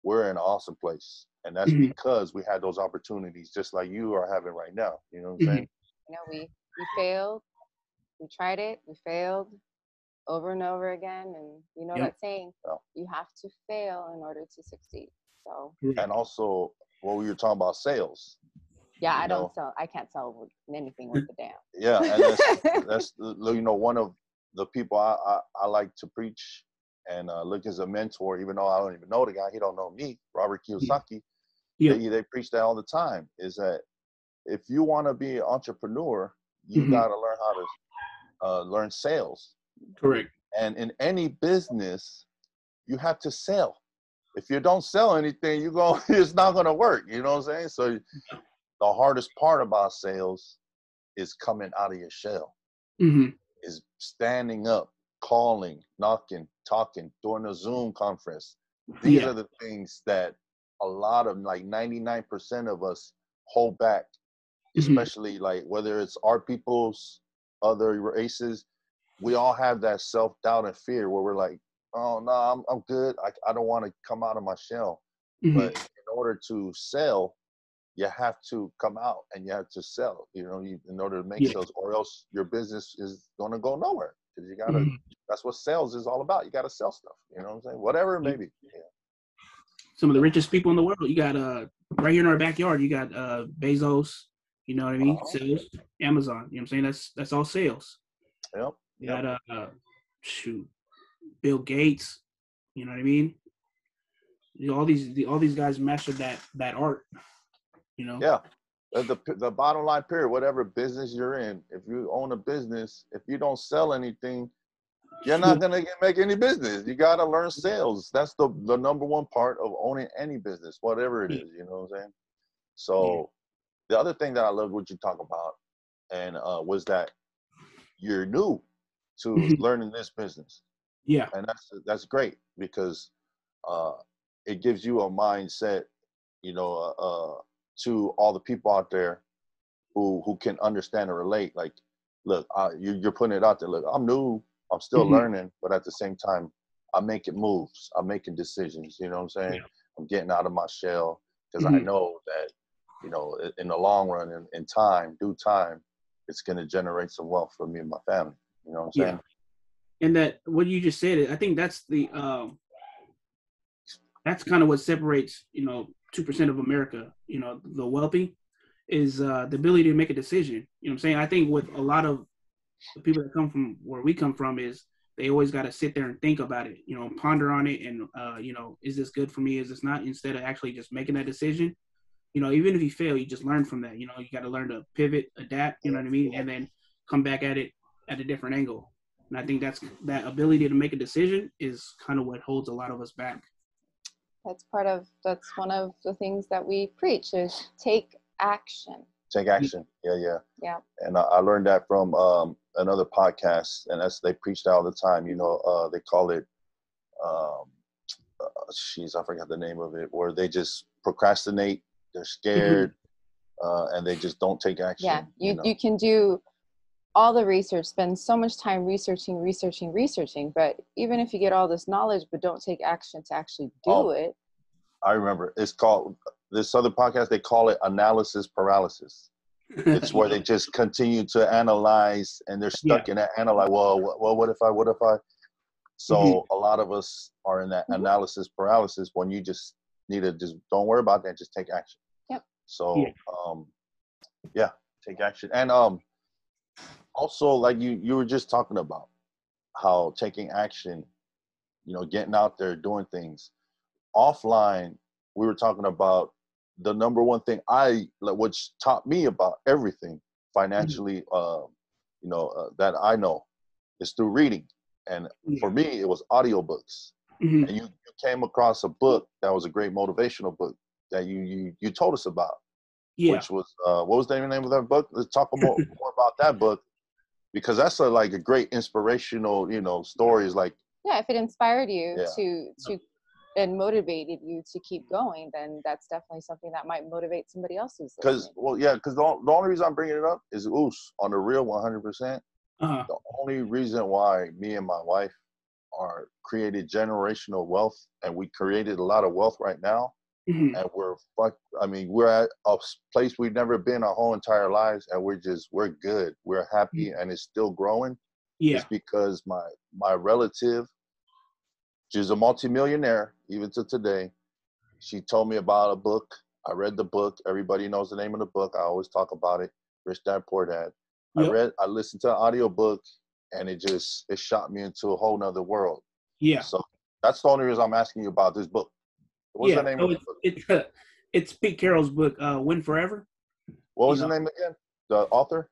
we're in an awesome place. And that's Mhm. because we had those opportunities just like you are having right now. You know what I'm Mhm. saying? You know, we we failed. We tried it. We failed over and over again. And you know Yep. that saying, Yeah. you have to fail in order to succeed. So And also what we were talking about sales. yeah, You I don't know. sell. I can't sell anything with the damn. Yeah, and that's that's you know one of the people I I, I like to preach and uh, look as a mentor, even though I don't even know the guy, he don't know me, Robert Kiyosaki. Yeah. They, they preach that all the time. Is that if you want to be an entrepreneur, you Mhm. got to learn how to uh, learn sales. Correct. And in any business, you have to sell. If you don't sell anything, you go it's not gonna work. You know what I'm saying? So the hardest part about sales is coming out of your shell hmm is standing up, calling, knocking, talking, during a Zoom conference. These Yeah. are the things that a lot of like 99% of us hold back, Mhm. especially like whether it's our people's other races. we all have that self doubt and fear where we're like, oh no, I'm I'm good. I I don't want to come out of my shell. Mhm. But in order to sell, you have to come out and you have to sell. You know, you, in order to make Yeah. sales, or else your business is going to go nowhere because you gotta. Mhm. That's what sales is all about. You got to sell stuff. You know what I'm saying? Whatever it may Yeah. be. Yeah. Some of the richest people in the world. You got uh right here in our backyard. You got uh Bezos. You know what I mean? Uh-huh. Sales. Amazon. You know what I'm saying? That's that's all sales. Yep. You got uh, shoot, Bill Gates. You know what I mean? You know, all these the, all these guys mastered that that art. You know. Yeah. The, the the bottom line period, whatever business you're in, if you own a business, if you don't sell anything, you're not gonna make any business. You gotta learn sales. That's the the number one part of owning any business, whatever it is You know what I'm saying? So the other thing that I love what you talk about, and uh, was that you're new to Mhm. learning this business Yeah. and that's that's great because uh, it gives you a mindset, you know, uh, uh, to all the people out there who who can understand and relate. Like, look, uh, you, you're putting it out there. Look, I'm new, I'm still Mhm. learning, but at the same time, I'm making moves, I'm making decisions. You know what I'm saying? Yeah. I'm getting out of my shell because I Mhm. know that, you know, in the long run, in, in time, due time, it's going to generate some wealth for me and my family. You know what I'm Yeah. saying? and that what you just said i think that's the um that's kind of what separates you know 2% of america you know the wealthy is uh the ability to make a decision. You know what i'm saying? I think with a lot of the people that come from where we come from is they always got to sit there and think about it you know ponder on it and uh you know is this good for me? Is this not? Instead of actually just making that decision. You know even if you fail you just learn from that. You know you got to learn to pivot adapt you know what i mean? And then come back at it at a different angle. And I think that's that ability to make a decision is kind of what holds a lot of us back. That's part of that's one of the things that we preach is take action. take action yeah yeah Yeah. and I, I learned that from um another podcast and that's they preached all the time you know uh they call it um uh, i forgot the name of it where they just procrastinate they're scared uh and they just don't take action Yeah, you know? you can do all the research, spend so much time researching, researching, researching, but even if you get all this knowledge but don't take action to actually do Oh. it, i remember it's called this other podcast they call it analysis paralysis it's where they just continue to analyze and they're stuck in that analyze well what, well what if i what if i so Mhm. a lot of us are in that Mhm. analysis paralysis when you just need to just don't worry about that just take action Yep. so Yeah. um yeah take action and um also like you you were just talking about how taking action you know getting out there doing things. Offline we were talking about the number one thing i like which taught me about everything financially um you know uh, that i know is through reading. And for me it was audiobooks. Mhm. and you, you came across a book that was a great motivational book that you you you told us about yeah, which was uh what was the name of that book? Let's talk more, more about that book because that's a like a great inspirational you know stories like yeah, if it inspired you Yeah. to to and motivated you to keep going, then that's definitely something that might motivate somebody else who's because well yeah because the, the only reason i'm bringing it up is oos on the real 100% uh-huh. the only reason why me and my wife are created generational wealth and we created a lot of wealth right now Mhm. and we're fuck i mean we're at a place we've never been our whole entire lives and we're just we're good. We're happy and it's still growing. Yeah, is because my my relative she's a multimillionaire even to today. She told me about a book. I read the book. Everybody knows the name of the book. I always talk about it. Rich dad poor dad. I read i listened to the audio book and it just it shot me into a whole nother world. Yeah. so that's the only reason i'm asking you about this book what's yeah. the name so of the it's, book it's, uh, it's Pete Carroll's book, uh, Win Forever. what was you the know. name again the author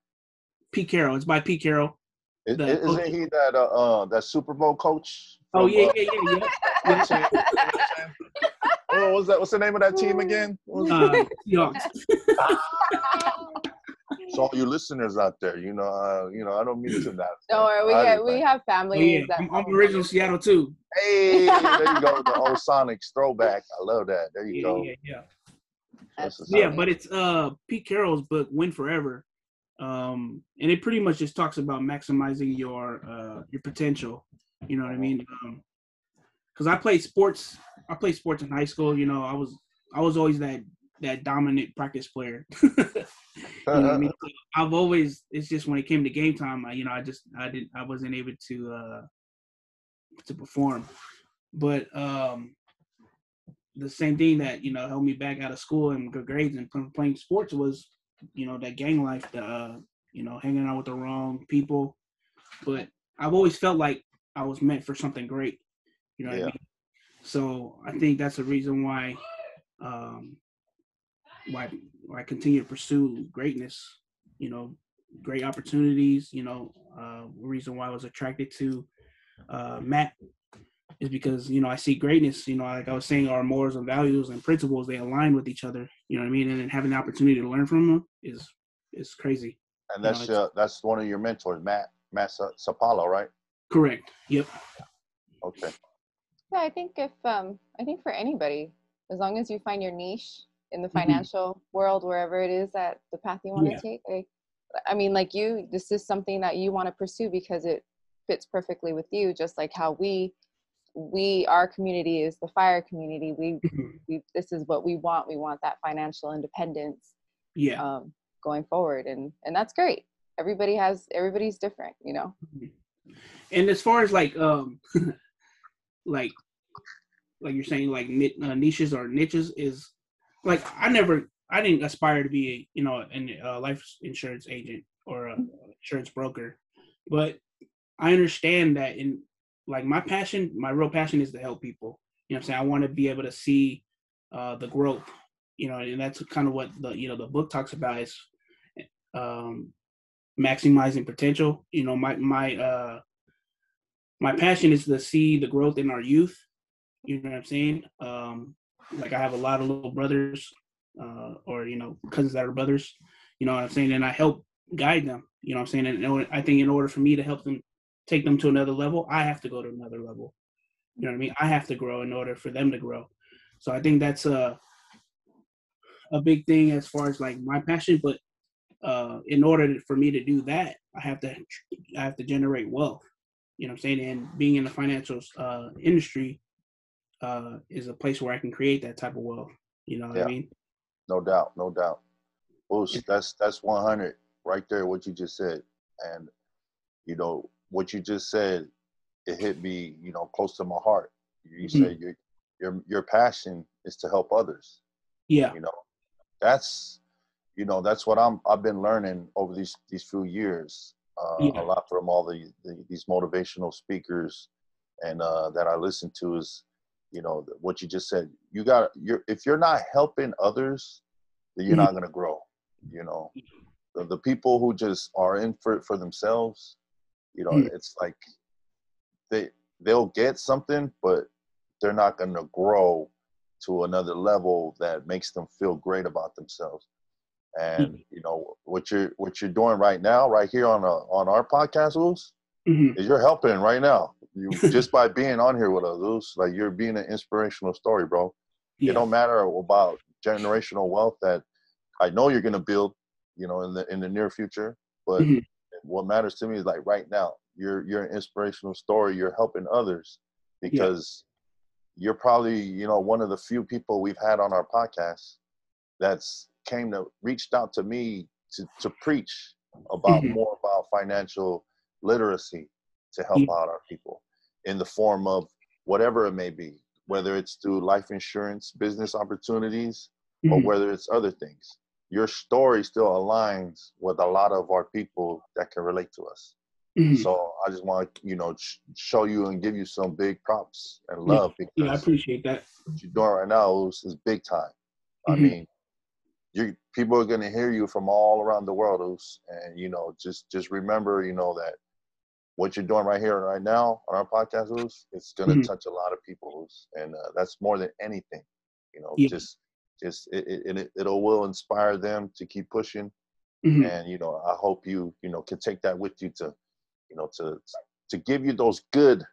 Pete Carroll. It's by Pete Carroll. Is, coach. he that uh, uh that super bowl coach Oh from, yeah, uh, yeah, yeah, yeah. What's the- oh, that? What's the name of that team again? What Uh, Seahawks. So all you listeners out there, you know, uh, you know, I don't mean to that. Don't worry, we get, we have families yeah. I'm, I'm original. Seattle too. Hey, there you go, the old Sonics throwback. I love that. There you Yeah, go. yeah, yeah. That's That's Yeah, but it's uh Pete Carroll's book, Win Forever. um, and it pretty much just talks about maximizing your uh, your potential. You know what I mean? Because I played sports. I played sports in high school. You know, I was I was always that that dominant practice player. you know I mean? So I've always it's just when it came to game time, I, you know, I just I didn't I wasn't able to uh to perform. But um the same thing that you know held me back out of school and good grades and playing sports was you know that gang life, the uh, you know hanging out with the wrong people. But I've always felt like I was meant for something great. You know what Yeah. I mean? So I think that's the reason why um, why why I continue to pursue greatness. You know, great opportunities. You know, uh, reason why I was attracted to uh, Matt is because you know I see greatness. You know, like I was saying, our morals and values and principles they align with each other. You know what I mean? And then having the opportunity to learn from them is is crazy. And No, that's it's- uh, that's one of your mentors, Matt Matt Sa- Sapaula, right? Correct. Yep. Okay. Yeah, I think if um, I think for anybody, as long as you find your niche in the Mhm. financial world, wherever it is that the path you want to Yeah. take, I, I mean, like you, this is something that you want to pursue because it fits perfectly with you. Just like how we, we, our community is the fire community. We, Mhm. we, this is what we want. We want that financial independence Yeah. um, going forward, and and that's great. Everybody has, everybody's different, you know. and as far as like um like like you're saying like uh, niches or niches is like i never i didn't aspire to be a, you know a life insurance agent or a insurance broker but i understand that in like my passion my real passion is to help people you know i'm saying i want to be able to see uh the growth you know and that's kind of what the you know the book talks about is um maximizing potential you know my my uh my passion is to see the growth in our youth. You know what I'm saying? Um, like I have a lot of little brothers, uh, or you know, cousins that are brothers. You know what I'm saying? And I help guide them. You know what I'm saying? And I think in order for me to help them take them to another level, I have to go to another level. You know what I mean? I have to grow in order for them to grow. So I think that's a a big thing as far as like my passion. But uh, in order for me to do that, I have to I have to generate wealth. You know what I'm saying? And being in the financial uh, industry uh, is a place where I can create that type of wealth. You know what Yeah. I mean? No doubt, no doubt. Bruce, that's that's 100 right there. What you just said, and you know what you just said, it hit me, you know, close to my heart. You Mhm. said your your your passion is to help others. Yeah. You know, that's you know that's what I'm I've been learning over these these few years. Uh, Yeah. A lot from all the, the these motivational speakers, and uh, that I listen to is, you know, what you just said. You got you're if you're not helping others, then you're Mhm. not gonna grow. You know, the, the people who just are in for it for themselves, you know, Mm. it's like they they'll get something, but they're not gonna grow to another level that makes them feel great about themselves. And you know what you're what you're doing right now, right here on a, on our podcast, Luz, hmm is you're helping right now. You just by being on here with us, like you're being an inspirational story, bro. Yeah. It don't matter about generational wealth that I know you're gonna build, you know, in the in the near future. But Mhm. what matters to me is like right now, you're you're an inspirational story. You're helping others because you're probably you know one of the few people we've had on our podcast that's came to reached out to me to to preach about Mhm. more about financial literacy to help Yeah. out our people in the form of whatever it may be, whether it's through life insurance, business opportunities, or Mhm. whether it's other things. Your story still aligns with a lot of our people that can relate to us. Mhm. So I just want to, you know, sh- show you and give you some big props and Yeah. love yeah, I appreciate that. what you're doing right now is, is big time. I Mhm. mean, you people are gonna hear you from all around the world, Oos, and you know, just just remember, you know, that what you're doing right here right now on our podcast, it's gonna Mhm. touch a lot of people, and uh, that's more than anything. You know, Yeah. just just it, it it it'll will inspire them to keep pushing, Mhm. and you know, I hope you you know can take that with you to, you know, to to give you those good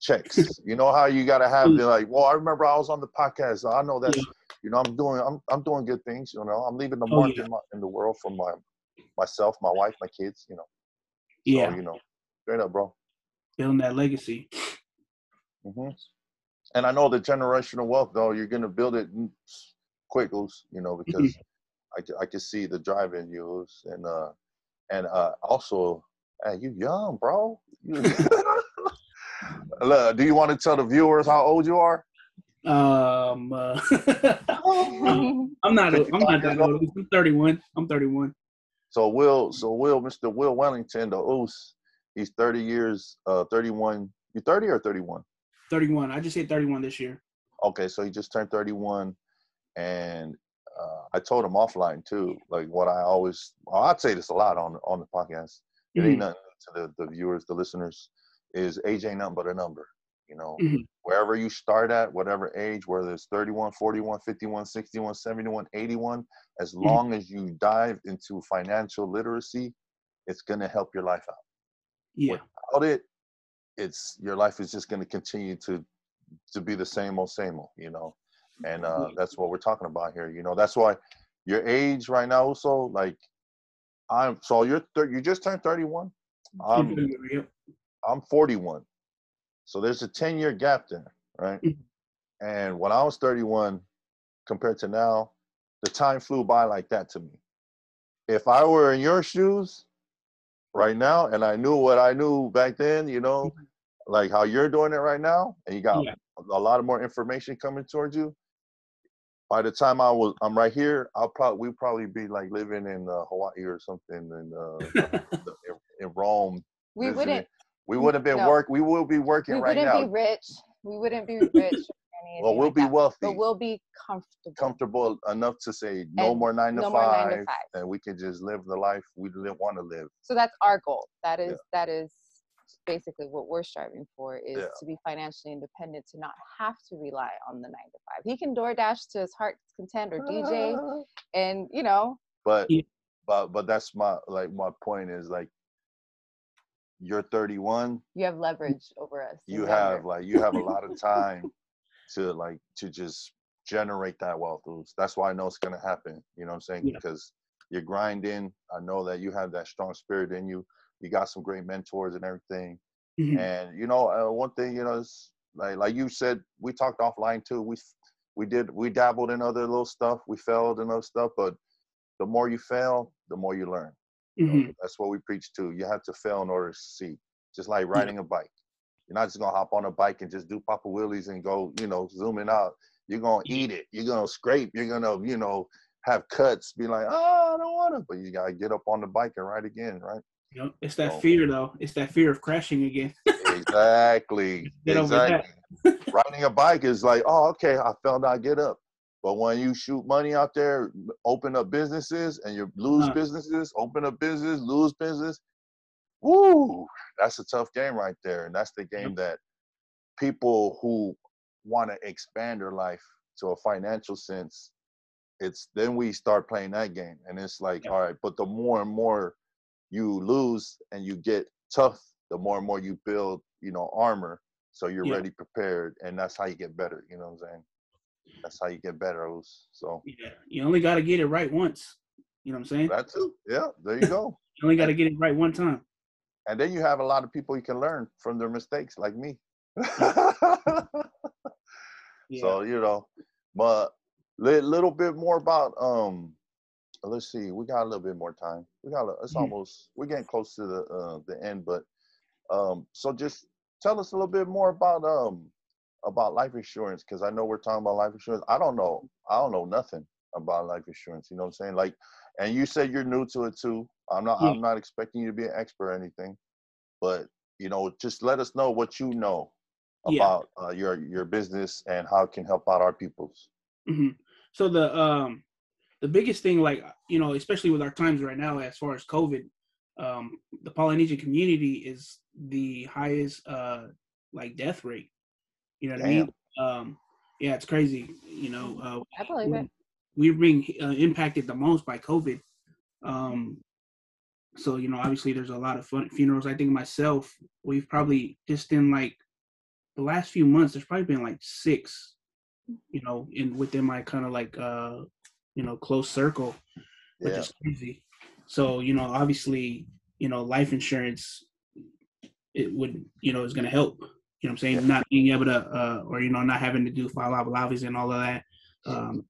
checks. you know how you gotta have the like, well, I remember I was on the podcast. So I know that, Yeah. you know I'm doing I'm I'm doing good things. You know I'm leaving the Oh, mark yeah. in, my, in the world for my myself, my wife, my kids. You know. Yeah, So, you know, straight up, bro. building that legacy. hmm And I know the generational wealth, though, you're gonna build it quick, you know, because I, I can see the drive in you, and uh, and uh, also, hey, you young, bro. You- Look, do you want to tell the viewers how old you are? Um, uh, I'm not. I'm not that old. I'm 31. I'm 31. So Will, so Will, Mr. Will Wellington, the Oos, he's 30 years, uh, 31. You 30 or 31? 31. I just hit 31 this year. Okay, so he just turned 31, and uh, I told him offline too, like what I always, well, I'd say this a lot on on the podcast. It ain't nothing to the, the viewers, the listeners, is age ain't nothing but a number. You know, Mhm. wherever you start at, whatever age, whether it's 31, 41, 51, 61, 71, 81, as Mhm. long as you dive into financial literacy, it's gonna help your life out. Yeah. Without it, it's your life is just gonna continue to to be the same old, same old, you know. And uh, that's what we're talking about here. You know, that's why your age right now also like I'm so you're thir- you just turned 31. I'm I'm 41. So there's a 10 year gap there, right? Mhm. And when I was 31 compared to now, the time flew by like that to me. If I were in your shoes right now and I knew what I knew back then, you know, like how you're doing it right now, and you got Yeah. a lot of more information coming towards you. By the time I was, I'm right here. I'll probably we probably be like living in uh, Hawaii or something, in, uh, in, in Rome. we visiting. wouldn't. We would have been No. work. We will be working We right now. We wouldn't be rich. We wouldn't be rich. Or anything well, we'll like be that, wealthy, But we'll be comfortable. comfortable enough to say no And more nine to no more five, nine to five. and we can just live the life we want to live. So that's our goal. That is Yeah. that is basically what we're striving for is Yeah. to be financially independent, to not have to rely on the nine to five. He can DoorDash to his heart's content or DJ, and you know, But but but that's my like my point is like you're 31 you have leverage over us. you He's have younger. like you have a lot of time to like to just generate that wealth that's why i know it's going to happen you know what i'm saying Yeah. because you're grinding i know that you have that strong spirit in you you got some great mentors and everything Mhm. and you know uh, one thing you know is like like you said we talked offline too we we did we dabbled in other little stuff we failed in other stuff but the more you fail the more you learn you know, Mhm. that's what we preach too. You have to fail in order to see. Just like riding a bike. You're not just gonna hop on a bike and just do Papa Willies and go, you know, zooming out. You're gonna eat it. You're gonna scrape. You're gonna, you know, have cuts. Be like, oh, I don't want to. But you gotta get up on the bike and ride again, right? You know, it's that So- fear though. It's that fear of crashing again. exactly. Get exactly. Riding a bike is like, oh, okay, I fell down, get up. But when you shoot money out there, open up businesses, and you lose Uh. businesses, open up business, lose business, woo, that's a tough game right there. And that's the game that people who want to expand their life to a financial sense, it's then we start playing that game. And it's like, Yeah. all right, but the more and more you lose and you get tough, the more and more you build, you know, armor. So you're Yeah. ready, prepared, and that's how you get better. You know what I'm saying? That's how you get better. So Yeah. You only got to get it right once. You know what I'm saying? that too. Yeah, there you go. You only got to get it right one time. And then you have a lot of people you can learn from their mistakes, like me. Yeah. So you know, but li- little bit more about um. Let's see, we got a little bit more time. We got a, it's Mhm. almost we're getting close to the uh, the end, but um. So just tell us a little bit more about um about life insurance because I know we're talking about life insurance. I don't know. I don't know nothing about life insurance. You know what I'm saying? Like, and you said you're new to it too. I'm not. Yeah. I'm not expecting you to be an expert or anything, but you know, just let us know what you know Yeah. about uh, your your business and how it can help out our peoples. hmm So the um the biggest thing, like you know, especially with our times right now, as far as COVID, um, the Polynesian community is the highest uh like death rate. You know what I mean? Um, yeah, it's crazy. You know, uh, I believe it. we're being uh, impacted the most by COVID. Um, so you know, obviously, there's a lot of fun funerals. I think myself, we've probably just in like the last few months, there's probably been like six, you know, in within my kind of like uh, you know, close circle, which Yeah, is crazy. So you know, obviously, you know, life insurance it would you know is going to help. You know, what I'm saying not being able to uh, or you know not having to do file lavis and all of that. Um,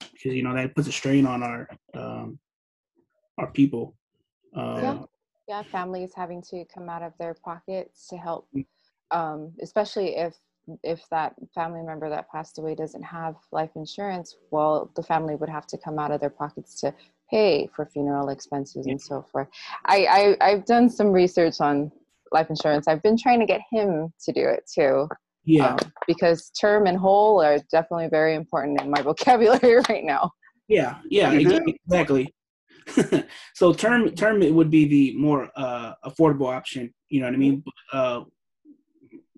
because you know that puts a strain on our um, our people. Uh, Yeah. yeah families having to come out of their pockets to help Mm. um, especially if if that family member that passed away doesn't have life insurance well the family would have to come out of their pockets to pay for funeral expenses Yeah. and so forth I, I i've done some research on life insurance i've been trying to get him to do it too yeah, um, because term and whole are definitely very important in my vocabulary right now yeah, yeah, You ex- exactly. so term term it would be the more uh, affordable option. You know what I mean? Uh,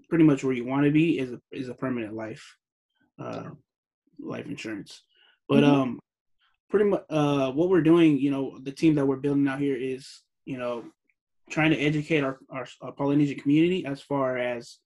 pretty much where you want to be is a, is a permanent life uh, life insurance. But Mhm. um, pretty much uh, what we're doing, you know, the team that we're building out here is, you know, trying to educate our, our, our Polynesian community as far as,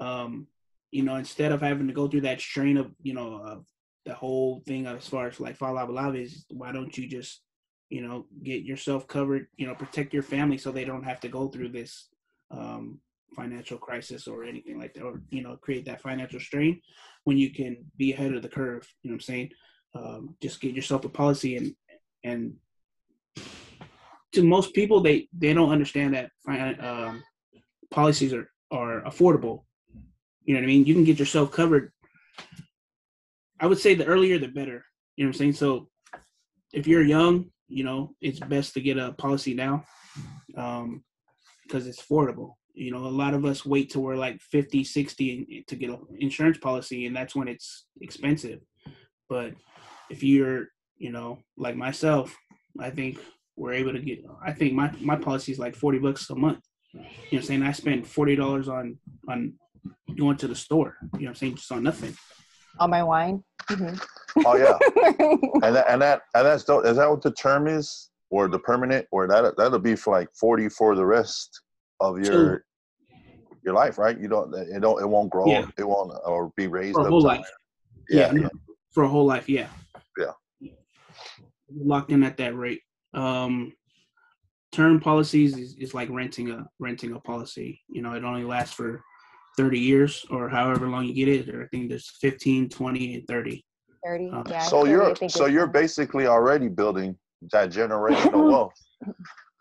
um, you know, instead of having to go through that strain of, you know, uh, the whole thing as far as like fa'alavelave is, why don't you just, you know, get yourself covered, you know, protect your family so they don't have to go through this um, financial crisis or anything like that, or, you know, create that financial strain when you can be ahead of the curve. You know what I'm saying? Um, just get yourself a policy and, and to most people, they, they don't understand that um, policies are, are affordable. You know what I mean? You can get yourself covered. I would say the earlier the better. You know what I'm saying? So if you're young, you know, it's best to get a policy now um, because it's affordable. You know, a lot of us wait till we're like 50, 60 to get an insurance policy, and that's when it's expensive. But if you're, you know, like myself, I think we're able to get, I think my, my policy is like 40 bucks a month. You know I'm saying? I spend $40 on, on going to the store, you know what I'm saying? Just on nothing. on my wine Mhm. Oh yeah, and that, and that and that's dope. Is that what the term is, or the permanent, or that that'll be for like forty for the rest of your your life, right? You don't it don't it won't grow, Yeah. it won't or be raised For a whole life. Yeah, no, for a whole life. Yeah. Yeah. Locked in at that rate. Um, term policies is, is like renting a renting a policy. You know, it only lasts for 30 years or however long you get it. Or I think there's 15, 20, and 30. 30 Uh, yeah so you're so you're basically already building that generational wealth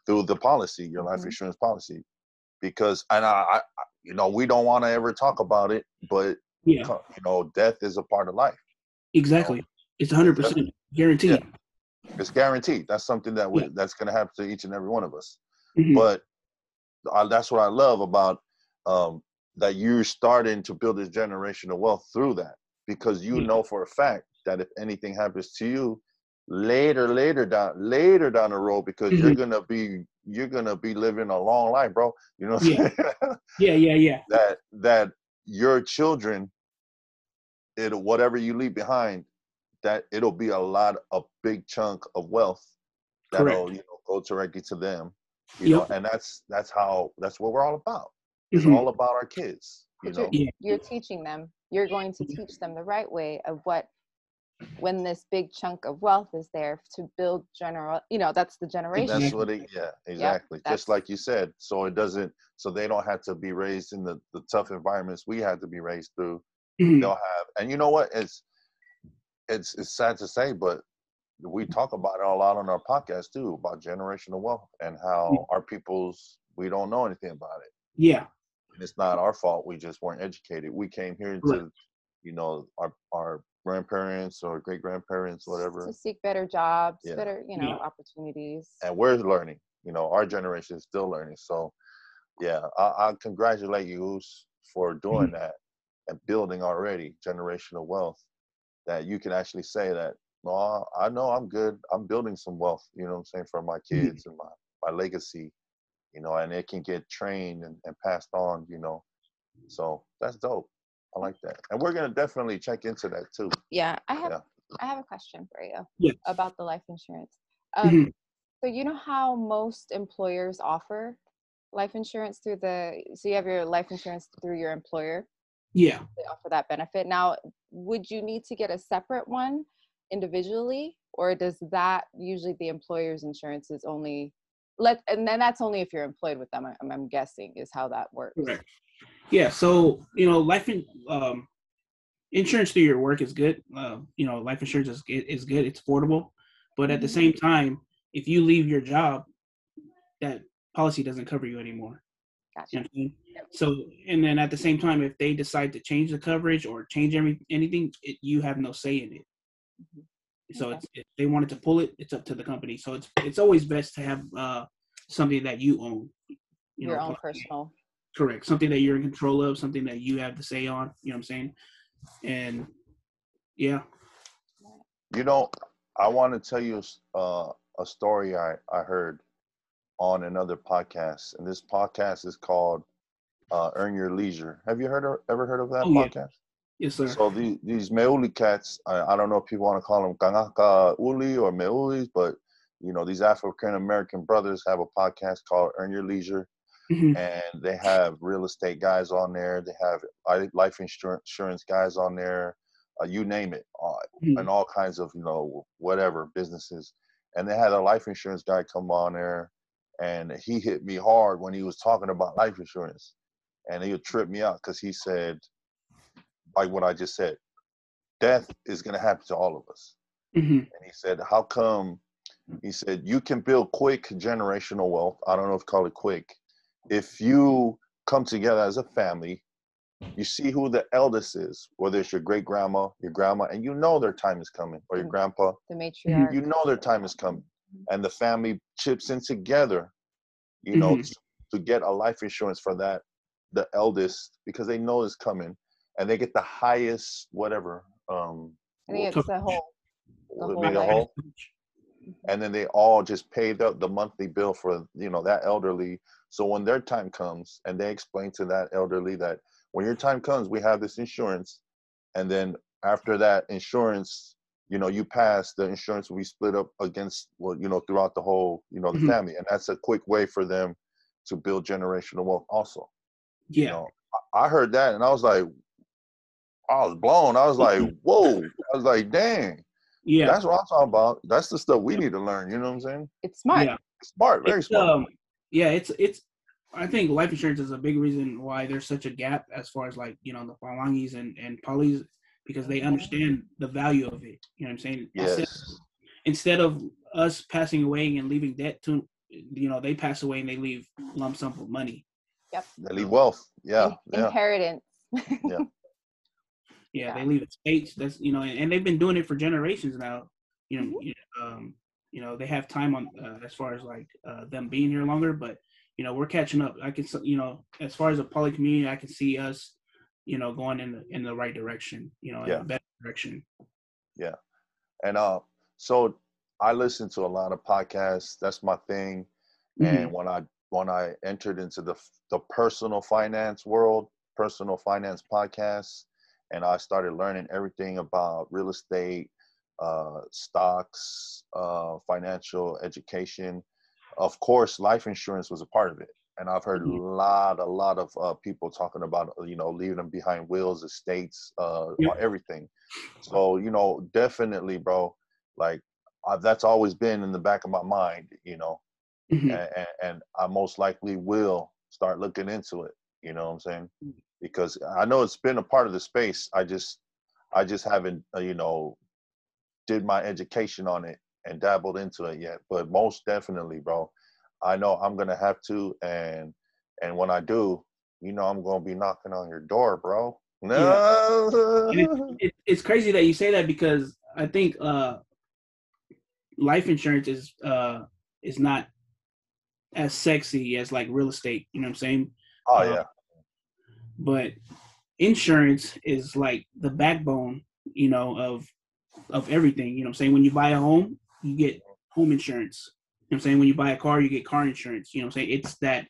through the policy, your life Mhm. insurance policy, because and I, I I- you know we don't want to ever talk about it, but Yeah, you know death is a part of life. exactly. It's 100% guaranteed. It's guaranteed. That's something that we, Yeah. that's going to happen to each and every one of us. Mhm. But I, that's what I love about um, that you're starting to build this generational wealth through that because you Yeah. know for a fact that if anything happens to you later, later down, later down the road, because you're Mhm. gonna be you're gonna be living a long life, bro. You know what I'm Yeah. saying? Yeah, yeah, yeah. that that your children, it whatever you leave behind, that it'll be a lot, a big chunk of wealth that'll Correct. you know go directly to them. You Yep. know, and that's that's how that's what we're all about. It's Mhm. all about our kids. You But you're- know, you're teaching them you're going to Mhm. teach them the right way of what when this big chunk of wealth is there to build general you know that's the generation that's what it. Yeah, exactly. that's- Just like you said, so it doesn't. So they don't have to be raised in the the tough environments we had to be raised through. Mhm. They'll have, and you know what? It's it's it's sad to say, but we talk about it a lot on our podcast too about generational wealth and how our people's we don't know anything about it. Yeah, and it's not our fault. We just weren't educated. We came here Correct. to, you know, our our grandparents or great grandparents, whatever, to seek better jobs Yeah. better you know Yeah. opportunities and we're learning. You know, our generation is still learning. So, yeah, I, I congratulate you Us, for doing mm-hmm. that and building already generational wealth. That you can actually say that. Well, I know I'm good. I'm building some wealth. You know what I'm saying for my mm-hmm. kids and my my legacy. You know, and it can get trained and, and passed on. You know, so that's dope. I like that, and we're gonna definitely check into that too. Yeah i have Yeah. i have a question for you Yes. about the life insurance um, Mhm. so you know how most employers offer life insurance through the so you have your life insurance through your employer yeah. they offer that benefit now would you need to get a separate one individually or does that usually the employer's insurance is only let and then that's only if you're employed with them. I'm, I'm guessing is how that works. Correct. Yeah. So you know, life in, um, insurance through your work is good. Uh, you know, life insurance is is good. It's affordable, but at the Mhm. same time, if you leave your job, that policy doesn't cover you anymore. You Gotcha. know I mean? So, and then at the same time, if they decide to change the coverage or change every anything, it, you have no say in it. Mhm. So Okay. it's, if they wanted to pull it, it's up to the company. So it's it's always best to have uh, something that you own. You your know, own personal. correct, something that you're in control of, something that you have the say on. You know what I'm saying? And yeah, You know, I want to tell you uh, a story I, I heard on another podcast, and this podcast is called uh, "Earn Your Leisure." Have you heard of, ever heard of that Oh, yeah. podcast? yes, sir. So these these Meuli cats, I, I don't know if people want to call them Kangaka Uli or Meulis, but you know these African American brothers have a podcast called "Earn Your Leisure," Mhm. and they have real estate guys on there. They have life insurance guys on there. Uh, you name it, uh, Mhm. and all kinds of you know whatever businesses. And they had a life insurance guy come on there, and he hit me hard when he was talking about life insurance, and he would trip me out because he said, like what I just said, death is going to happen to all of us. Mhm. And he said, how come? He said you can build quick generational wealth. I don't know if call it quick, if you come together as a family. You see who the eldest is, whether it's your great grandma, your grandma, and you know their time is coming, or your grandpa, The matriarch. you know their time is coming and the family chips in together you know Mhm. to get a life insurance for that the eldest because they know it's coming and they get the highest whatever um I think it's Coverage. the whole. what- whole the whole and then they all just pay the, the monthly bill for you know that elderly so when their time comes and they explain to that elderly that when your time comes we have this insurance and then after that insurance you know you pass the insurance will be split up against well you know throughout the whole you know the Mhm. family and that's a quick way for them to build generational wealth also you Yeah. know I- i heard that and i was like i was blown i was like whoa i was like dang Yeah. that's what I'm talking about. That's the stuff we need to learn. You know what I'm saying? It's smart. Yeah. Smart, very It's, smart. um, yeah, it's it's. I think life insurance is a big reason why there's such a gap as far as like you know the Falangis and and Polys because they understand the value of it. You know what I'm saying? Instead, yes. instead of us passing away and leaving debt to, you know, they pass away and they leave lump sum of money. Yep. They leave wealth. Yeah. In- Yeah. Inheritance. Yeah, they Yeah. leave estates. That's you know, and, and they've been doing it for generations now. You know, Mhm. um, you know, they have time on uh, as far as like uh, them being here longer, but you know, we're catching up. I can, you know, as far as a poly community, I can see us, you know, going in the in the right direction. You know, in Yeah. a better direction. Yeah, and uh, so I listen to a lot of podcasts. That's my thing. Mhm. And when I when I entered into the the personal finance world, personal finance podcasts, and I started learning everything about real estate, uh, stocks, uh, financial education. Of course, life insurance was a part of it. And I've heard Mhm. a lot, a lot of uh, people talking about, uh, you know, leaving them behind wills, estates, uh, Yeah. everything. So, you know, definitely, bro, like uh, that's always been in the back of my mind, you know, Mhm. and, and I most likely will start looking into it. You know what I'm saying? Mm. Because I know it's been a part of the space. I just, I just haven't, uh, you know, did my education on it and dabbled into it yet. But most definitely, bro, I know I'm gonna have to, and and when I do, you know, I'm gonna be knocking on your door, bro. No. it, it's crazy that you say that because I think uh, life insurance is uh, is not as sexy as like real estate. You know what I'm saying? Oh uh, yeah, But insurance is like the backbone, you know, of of everything. You know what I'm saying? When you buy a home, you get home insurance. You know what I'm saying? When you buy a car, you get car insurance. You know what I'm saying? It's that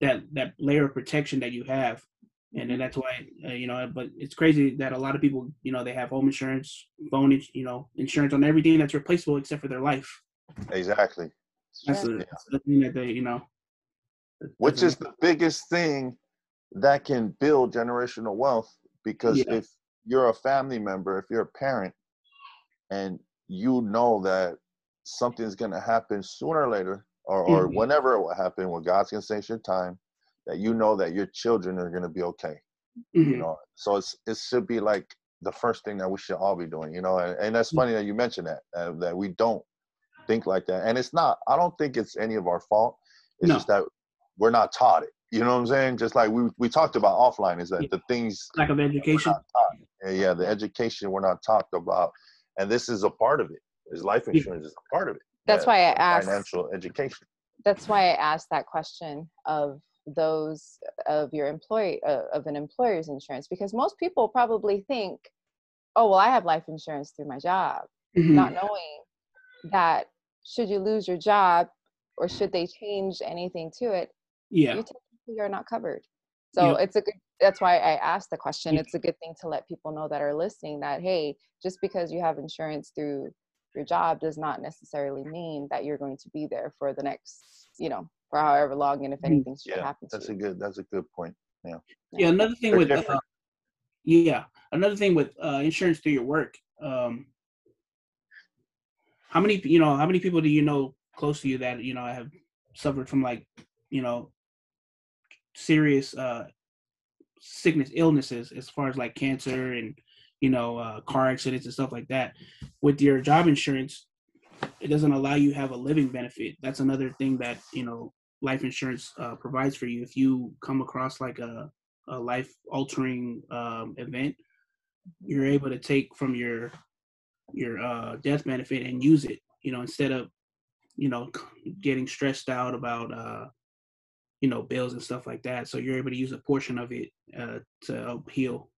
that that layer of protection that you have. And then that's why, uh, you know, but it's crazy that a lot of people, you know, they have home insurance, phone, ins- you know, insurance on everything that's replaceable except for their life. exactly. That's, Sure. the, that's the thing that they, you know. Which is the biggest thing that can build generational wealth because Yeah. if you're a family member, if you're a parent, and you know that something's gonna happen sooner or later, or or Mhm. whenever it will happen, when God's gonna say it's your time, that you know that your children are gonna be okay. You Mhm. know, so it's it should be like the first thing that we should all be doing. You know, and, and that's Mm. funny that you mentioned that uh, that we don't think like that, and it's not. I don't think it's any of our fault. It's No. just that we're not taught it. You know what I'm saying? Just like we we talked about offline, is that Yeah. the things Lack of education. Yeah, yeah, the education we're not talked about, and this is a part of it. Is life insurance is a part of it. That's Yeah, why I asked. financial education. That's why I asked that question of those of your employee uh, of an employer's insurance because most people probably think, oh well, I have life insurance through my job, Mhm. not knowing that should you lose your job or should they change anything to it, Yeah. you technically are not covered. So Yep. it's a good. That's why I asked the question. Yeah. It's a good thing to let people know that are listening that hey, just because you have insurance through your job does not necessarily mean that you're going to be there for the next, you know, for however long, and if Mhm. anything should Yeah, happen to that's a you. good. That's a good point. Yeah. Yeah. Another thing They're with uh, yeah, another thing with uh, insurance through your work. Um, how many you know? How many people do you know close to you that you know have suffered from like you know serious uh, sickness, illnesses, as far as like cancer and you know uh, car accidents and stuff like that? With your job insurance, it doesn't allow you have a living benefit. That's another thing that you know life insurance uh, provides for you. If you come across like a a life altering um, event, you're able to take from your your uh, death benefit and use it. You know, instead of you know getting stressed out about uh, you know bills and stuff like that. So you're able to use a portion of it uh, to heal,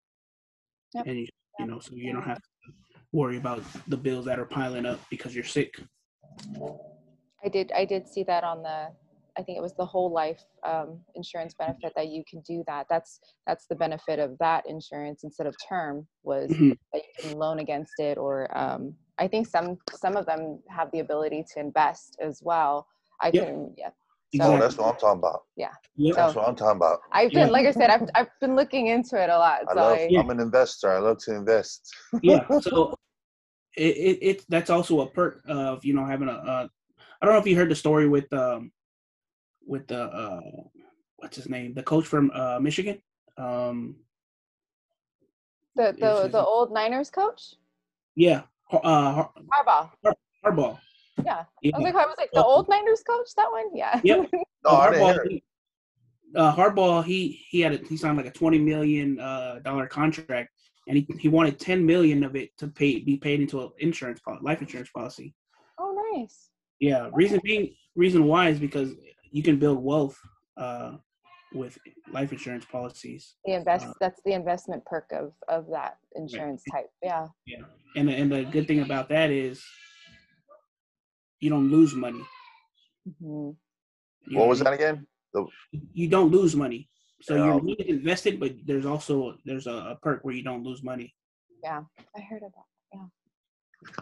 Yep. and you, you know, so you don't have to worry about the bills that are piling up because you're sick. I did. I did see that on the. I think it was the whole life um, insurance benefit that you can do that. That's that's the benefit of that insurance instead of term was Mhm. that you can loan against it, or um, I think some some of them have the ability to invest as well. I Yep. couldn't. Yeah. Oh, that's what I'm talking about. Yeah, That's So- what I'm talking about. I've Yeah. been, like I said, I've I've been looking into it a lot. I love, I, yeah. I'm an investor. I love to invest. yeah so it, it it that's also a perk of you know having a uh i don't know if you heard the story with um with the uh what's his name the coach from uh michigan um the the the old Niners coach yeah uh Har- Harbaugh. harbaugh Yeah. yeah. I was like, I was like the Oh. old Niners coach. That one. Yeah. Yep. No, Uh, I didn't Harbaugh, he- uh, Harbaugh, he he had a, he signed like a twenty million uh, dollar contract, and he, he wanted ten million of it to pay be paid into an insurance pol- life insurance policy. oh, nice. Yeah, reason being, reason why is because you can build wealth uh, with life insurance policies. The invest Uh, that's the investment perk of of that insurance type. Yeah. Yeah, and the, and the good thing about that is you don't lose money. Mhm. You, What was that again? You don't lose money. So Yeah. your money is invested, but there's also there's a, a perk where you don't lose money. Yeah, I heard about. That. Yeah.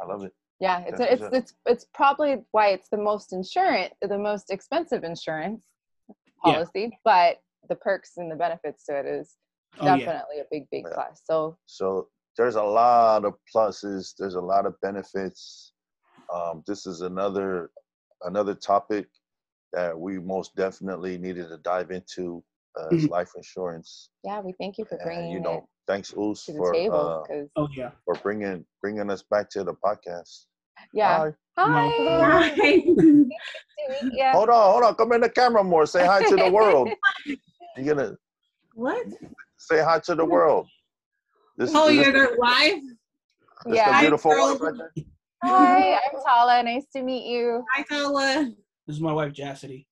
I love it. Yeah, it's That's it's it's it's probably why it's the most insurance, the most expensive insurance Yeah. policy, but the perks and the benefits to it is Oh yeah, definitely a big big Yeah. plus. So So there's a lot of pluses. There's a lot of benefits. Um, this is another another topic that we most definitely needed to dive into uh, is Mhm. life insurance. yeah, we thank you for And bringing you know, it thanks Oos to the for table uh, oh yeah. for bringing bringing us back to the podcast. yeah. Hi. Hi. Hi. Yeah. Hold on, hold on. Come in the camera more. Say hi to the world. You're gonna what? say hi to the world. This, Oh, this, you're the live? this Yeah. the Hi, beautiful girl. wife right there? Hi, I'm Tala. Nice to meet you. Hi, Tala. This is my wife Chastity.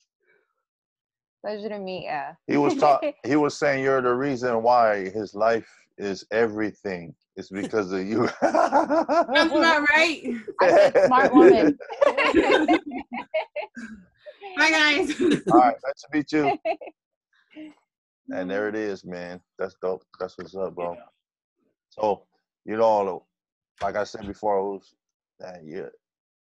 Pleasure to meet you. He was taught. he was saying you're the reason why his life is everything. It's because of you. Sounds about right. I said smart woman. Hi, guys. All right, nice to meet you. And there it is, man. That's dope. That's what's up, bro. Yeah. So, you know, like I said before, it was that yeah,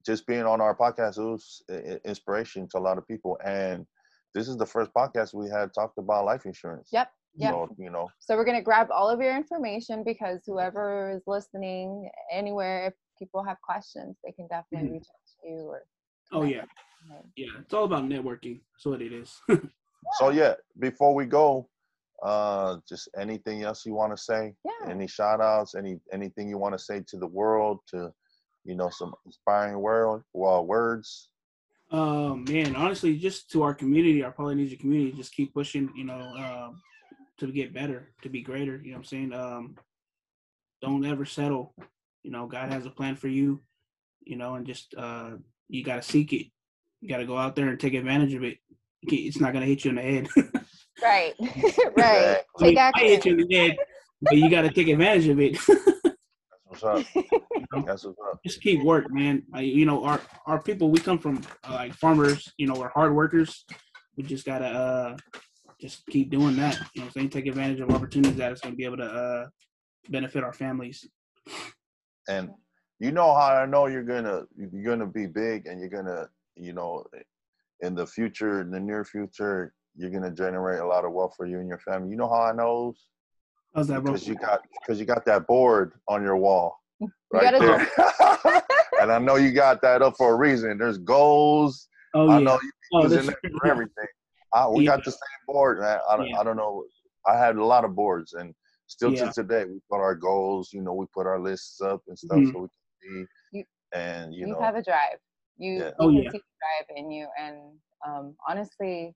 just being on our podcast it was i- i- inspiration to a lot of people. And this is the first podcast we had talked about life insurance. Yep, Yeah. So, you know, So we're gonna grab all of your information because whoever is listening anywhere, if people have questions, they can definitely Mhm. reach out to you or. Oh yeah, Right. yeah. It's all about networking. That's what it is. So yeah, before we go, uh, just anything else you want to say? Yeah. Any shout outs? Any anything you want to say to the world? To you know, some inspiring world well, words. Um, man, honestly, just to our community, our Polynesian community, just keep pushing, you know, um, to get better, to be greater. You know what I'm saying? Um, don't ever settle. You know, God has a plan for you, you know, and just uh, you got to seek it. You got to go out there and take advantage of it. It's not going to hit you in the head. Right. right. I mean, Take it might hit you in the head, but you got to take advantage of it. That's what's up. That's what's up. just keep work, man. I, you know, our our people, we come from uh, like farmers. You know, we're hard workers. We just gotta uh, just keep doing that. You know, what I'm saying take advantage of opportunities that is going to be able to uh, benefit our families. And you know how I know you're gonna you're gonna be big and you're gonna you know in the future, in the near future, you're gonna generate a lot of wealth for you and your family. You know how I know? How's that, bro? Because you got because you got that board on your wall. Right gotta there. and I know you got that up for a reason. There's goals. Oh I yeah. know you Oh, using that's- it for everything. I, we Yeah. got the same board, man. I don't, Yeah. I don't know. I had a lot of boards, and still Yeah. to today, we put our goals. You know, we put our lists up and stuff Mhm. so we can see. You- and you you know, have a drive. You, Yeah. you Oh, can yeah. see drive in you. And um, honestly,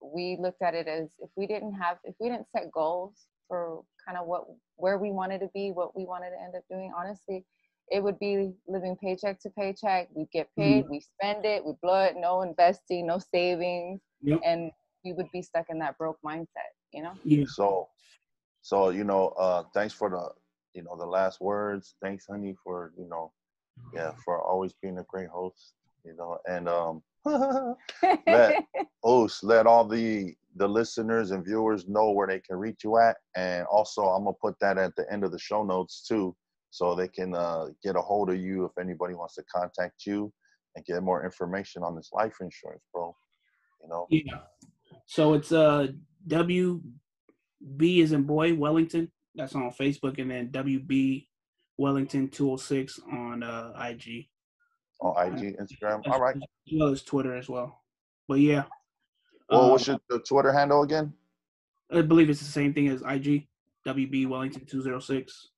we looked at it as if we didn't have, if we didn't set goals for kind of what, where we wanted to be, what we wanted to end up doing, honestly, it would be living paycheck to paycheck. We get Mm-hmm. paid, we spend it, we blow it, no investing, no savings, Yep. and we would be stuck in that broke mindset, you know? Yeah. so, so you know, uh, thanks for the, you know, the last words. Thanks, honey, for you know, yeah, for always being a great host. You know, and um, let host let all the the listeners and viewers know where they can reach you at and also i'm gonna put that at the end of the show notes too so they can uh, get a hold of you if anybody wants to contact you and get more information on this life insurance bro you know Yeah. So it's uh W B is in boy Wellington. That's on Facebook, and then WB Wellington two hundred six on uh IG. On ig instagram all right As well as Twitter as well. But yeah. well uh, what's your the twitter handle again I believe it's the same thing as IG. WB Wellington two zero six.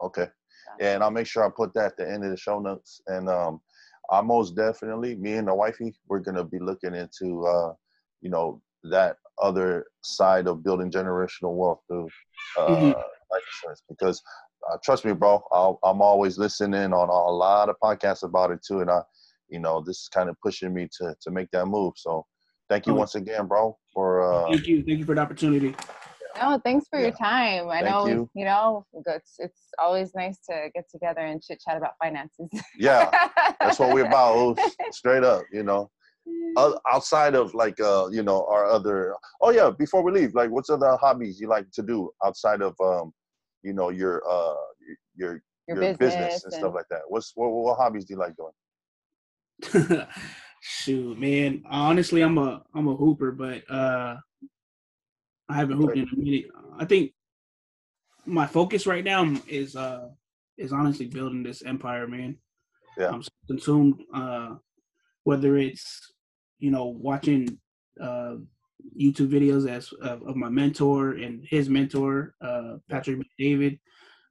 Okay yeah, and i'll make sure i put that at the end of the show notes and um i most definitely me and the wifey we're gonna be looking into uh you know that other side of building generational wealth through uh Mhm. life insurance because uh, trust me bro I'll, i'm always listening on a lot of podcasts about it too and i you know this is kind of pushing me to to make that move so thank you Oh. once again bro for uh Thank you. Thank you for the opportunity. No, thanks for your time. I Thank know, you. you know, it's it's always nice to get together and chit chat about finances. yeah that's what we're about Oos. straight up you know O- outside of like uh you know our other oh yeah before we leave like what's other hobbies you like to do outside of um you know your uh your Your, your, business, business, and, stuff like that what's what, what hobbies do you like doing Shoot, man. Honestly, I'm a I'm a hooper, but uh I haven't hooped in a minute. I think my focus right now is uh is honestly building this empire, man. Yeah. I'm consumed uh whether it's you know watching uh YouTube videos as of, of my mentor and his mentor, uh Patrick David.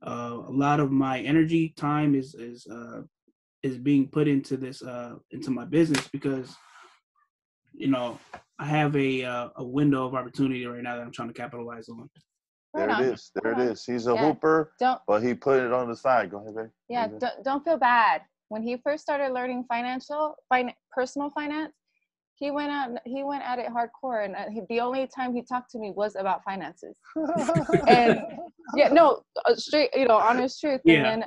Uh, a lot of my energy, time is is uh is being put into this uh into my business because you know I have a uh, a window of opportunity right now that I'm trying to capitalize on. There it is there Right it on. is he's a Yeah. hooper Don't but he put it on the side go ahead baby. yeah, Go ahead. don't, don't feel bad. When he first started learning financial, fin- personal finance, he went out. He went at it hardcore, and uh, he, the only time he talked to me was about finances. And yeah, no, uh, straight, you know, honest truth. Yeah. And then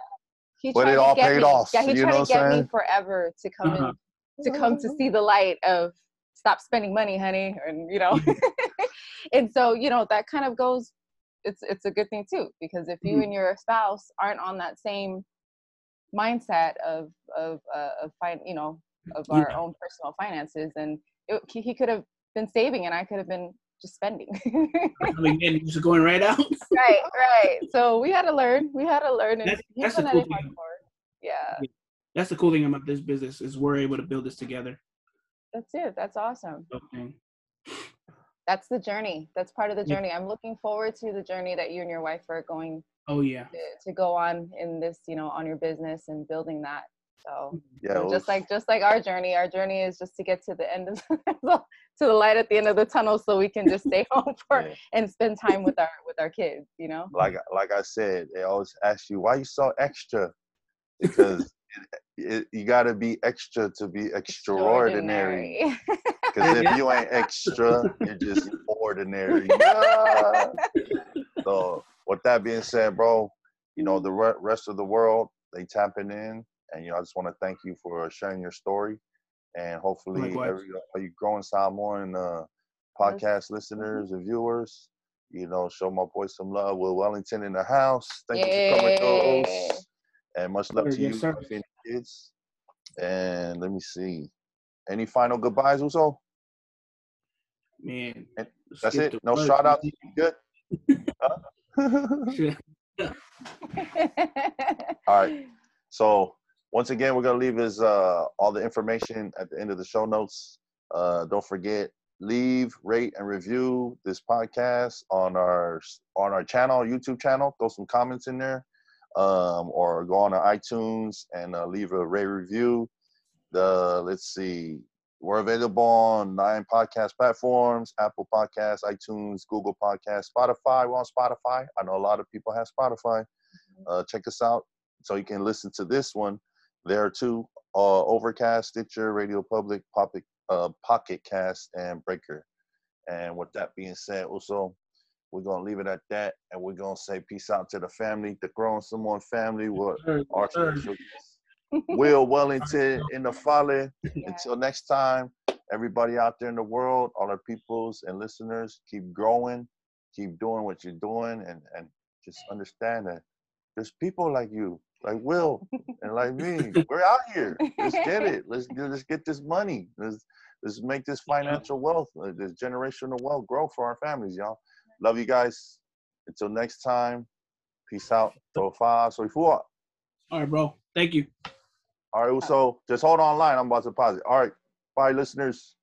he But tried it to all get paid me. off, Yeah, he you tried to get I'm me forever to come Uh-huh. in, to come to see the light of stop spending money, honey, and you know. and so you know that kind of goes. It's it's a good thing too because if you Mhm. and your spouse aren't on that same mindset of of uh, of fin- you know of our Yeah. own personal finances and it, he, could have been saving and i could have been just spending in, just going right out. right right so we had to learn we had to learn and That's- that's the cool thing. hardcore. yeah. That's the cool thing about this business is we're able to build this together. That's it. That's awesome. Okay. That's the journey. That's part of the Yeah. journey. I'm looking forward to the journey that you and your wife are going Oh yeah. to, to go on in this, you know, on your business and building that. So Yeah, it just like just like our journey, our journey is just to get to the end of to the light at the end of the tunnel, so we can just stay home for yeah. and spend time with our with our kids. You know. like like I said, they always ask you why you so extra, because it, it, you got to be extra to be extraordinary. Extraordinary. Because if you ain't extra, you're just ordinary. Yeah. So with that being said, bro, you know the re- rest of the world they tapping in, and you know I just want to thank you for sharing your story, and hopefully Likewise. every all you growing Samoan uh, podcast listeners and viewers, you know, show my boy some love. Will Wellington in the house. Thank you for coming Yay. through. And much love to Yes, you, sir. and kids. And let me see. Any final goodbyes, Uso? Man. And That's it. No word. shout out. You good? Huh? All right. So once again, we're gonna leave his uh all the information at the end of the show notes. Uh, don't forget leave, rate, and review this podcast on our on our channel, YouTube channel. Throw some comments in there, um, or go on to iTunes and uh, leave a rate review. The let's see, we're available on nine podcast platforms: Apple Podcasts, iTunes, Google Podcasts, Spotify. We're on Spotify. I know a lot of people have Spotify. Uh, check us out so you can listen to this one there too. Uh, Overcast, Stitcher, Radio Public, Pocket, uh, Pocket Cast, and Breaker. And with that being said, also we're gonna leave it at that, and we're gonna say peace out to the family, the Growing Samoan family. With our Will Wellington in the Folly. Yeah. Until next time, everybody out there in the world, all our peoples and listeners, keep growing, keep doing what you're doing, and and just understand that there's people like you, like Will, and like me. We're out here. Let's get it. Let's do. Let's get this money. Let's let's make this financial wealth, uh, this generational wealth, grow for our families, y'all. Love you guys. Until next time, peace out. Tofa soifua. All right, bro. Thank you. All right, so just hold on line. I'm about to pause it. All right, bye, listeners.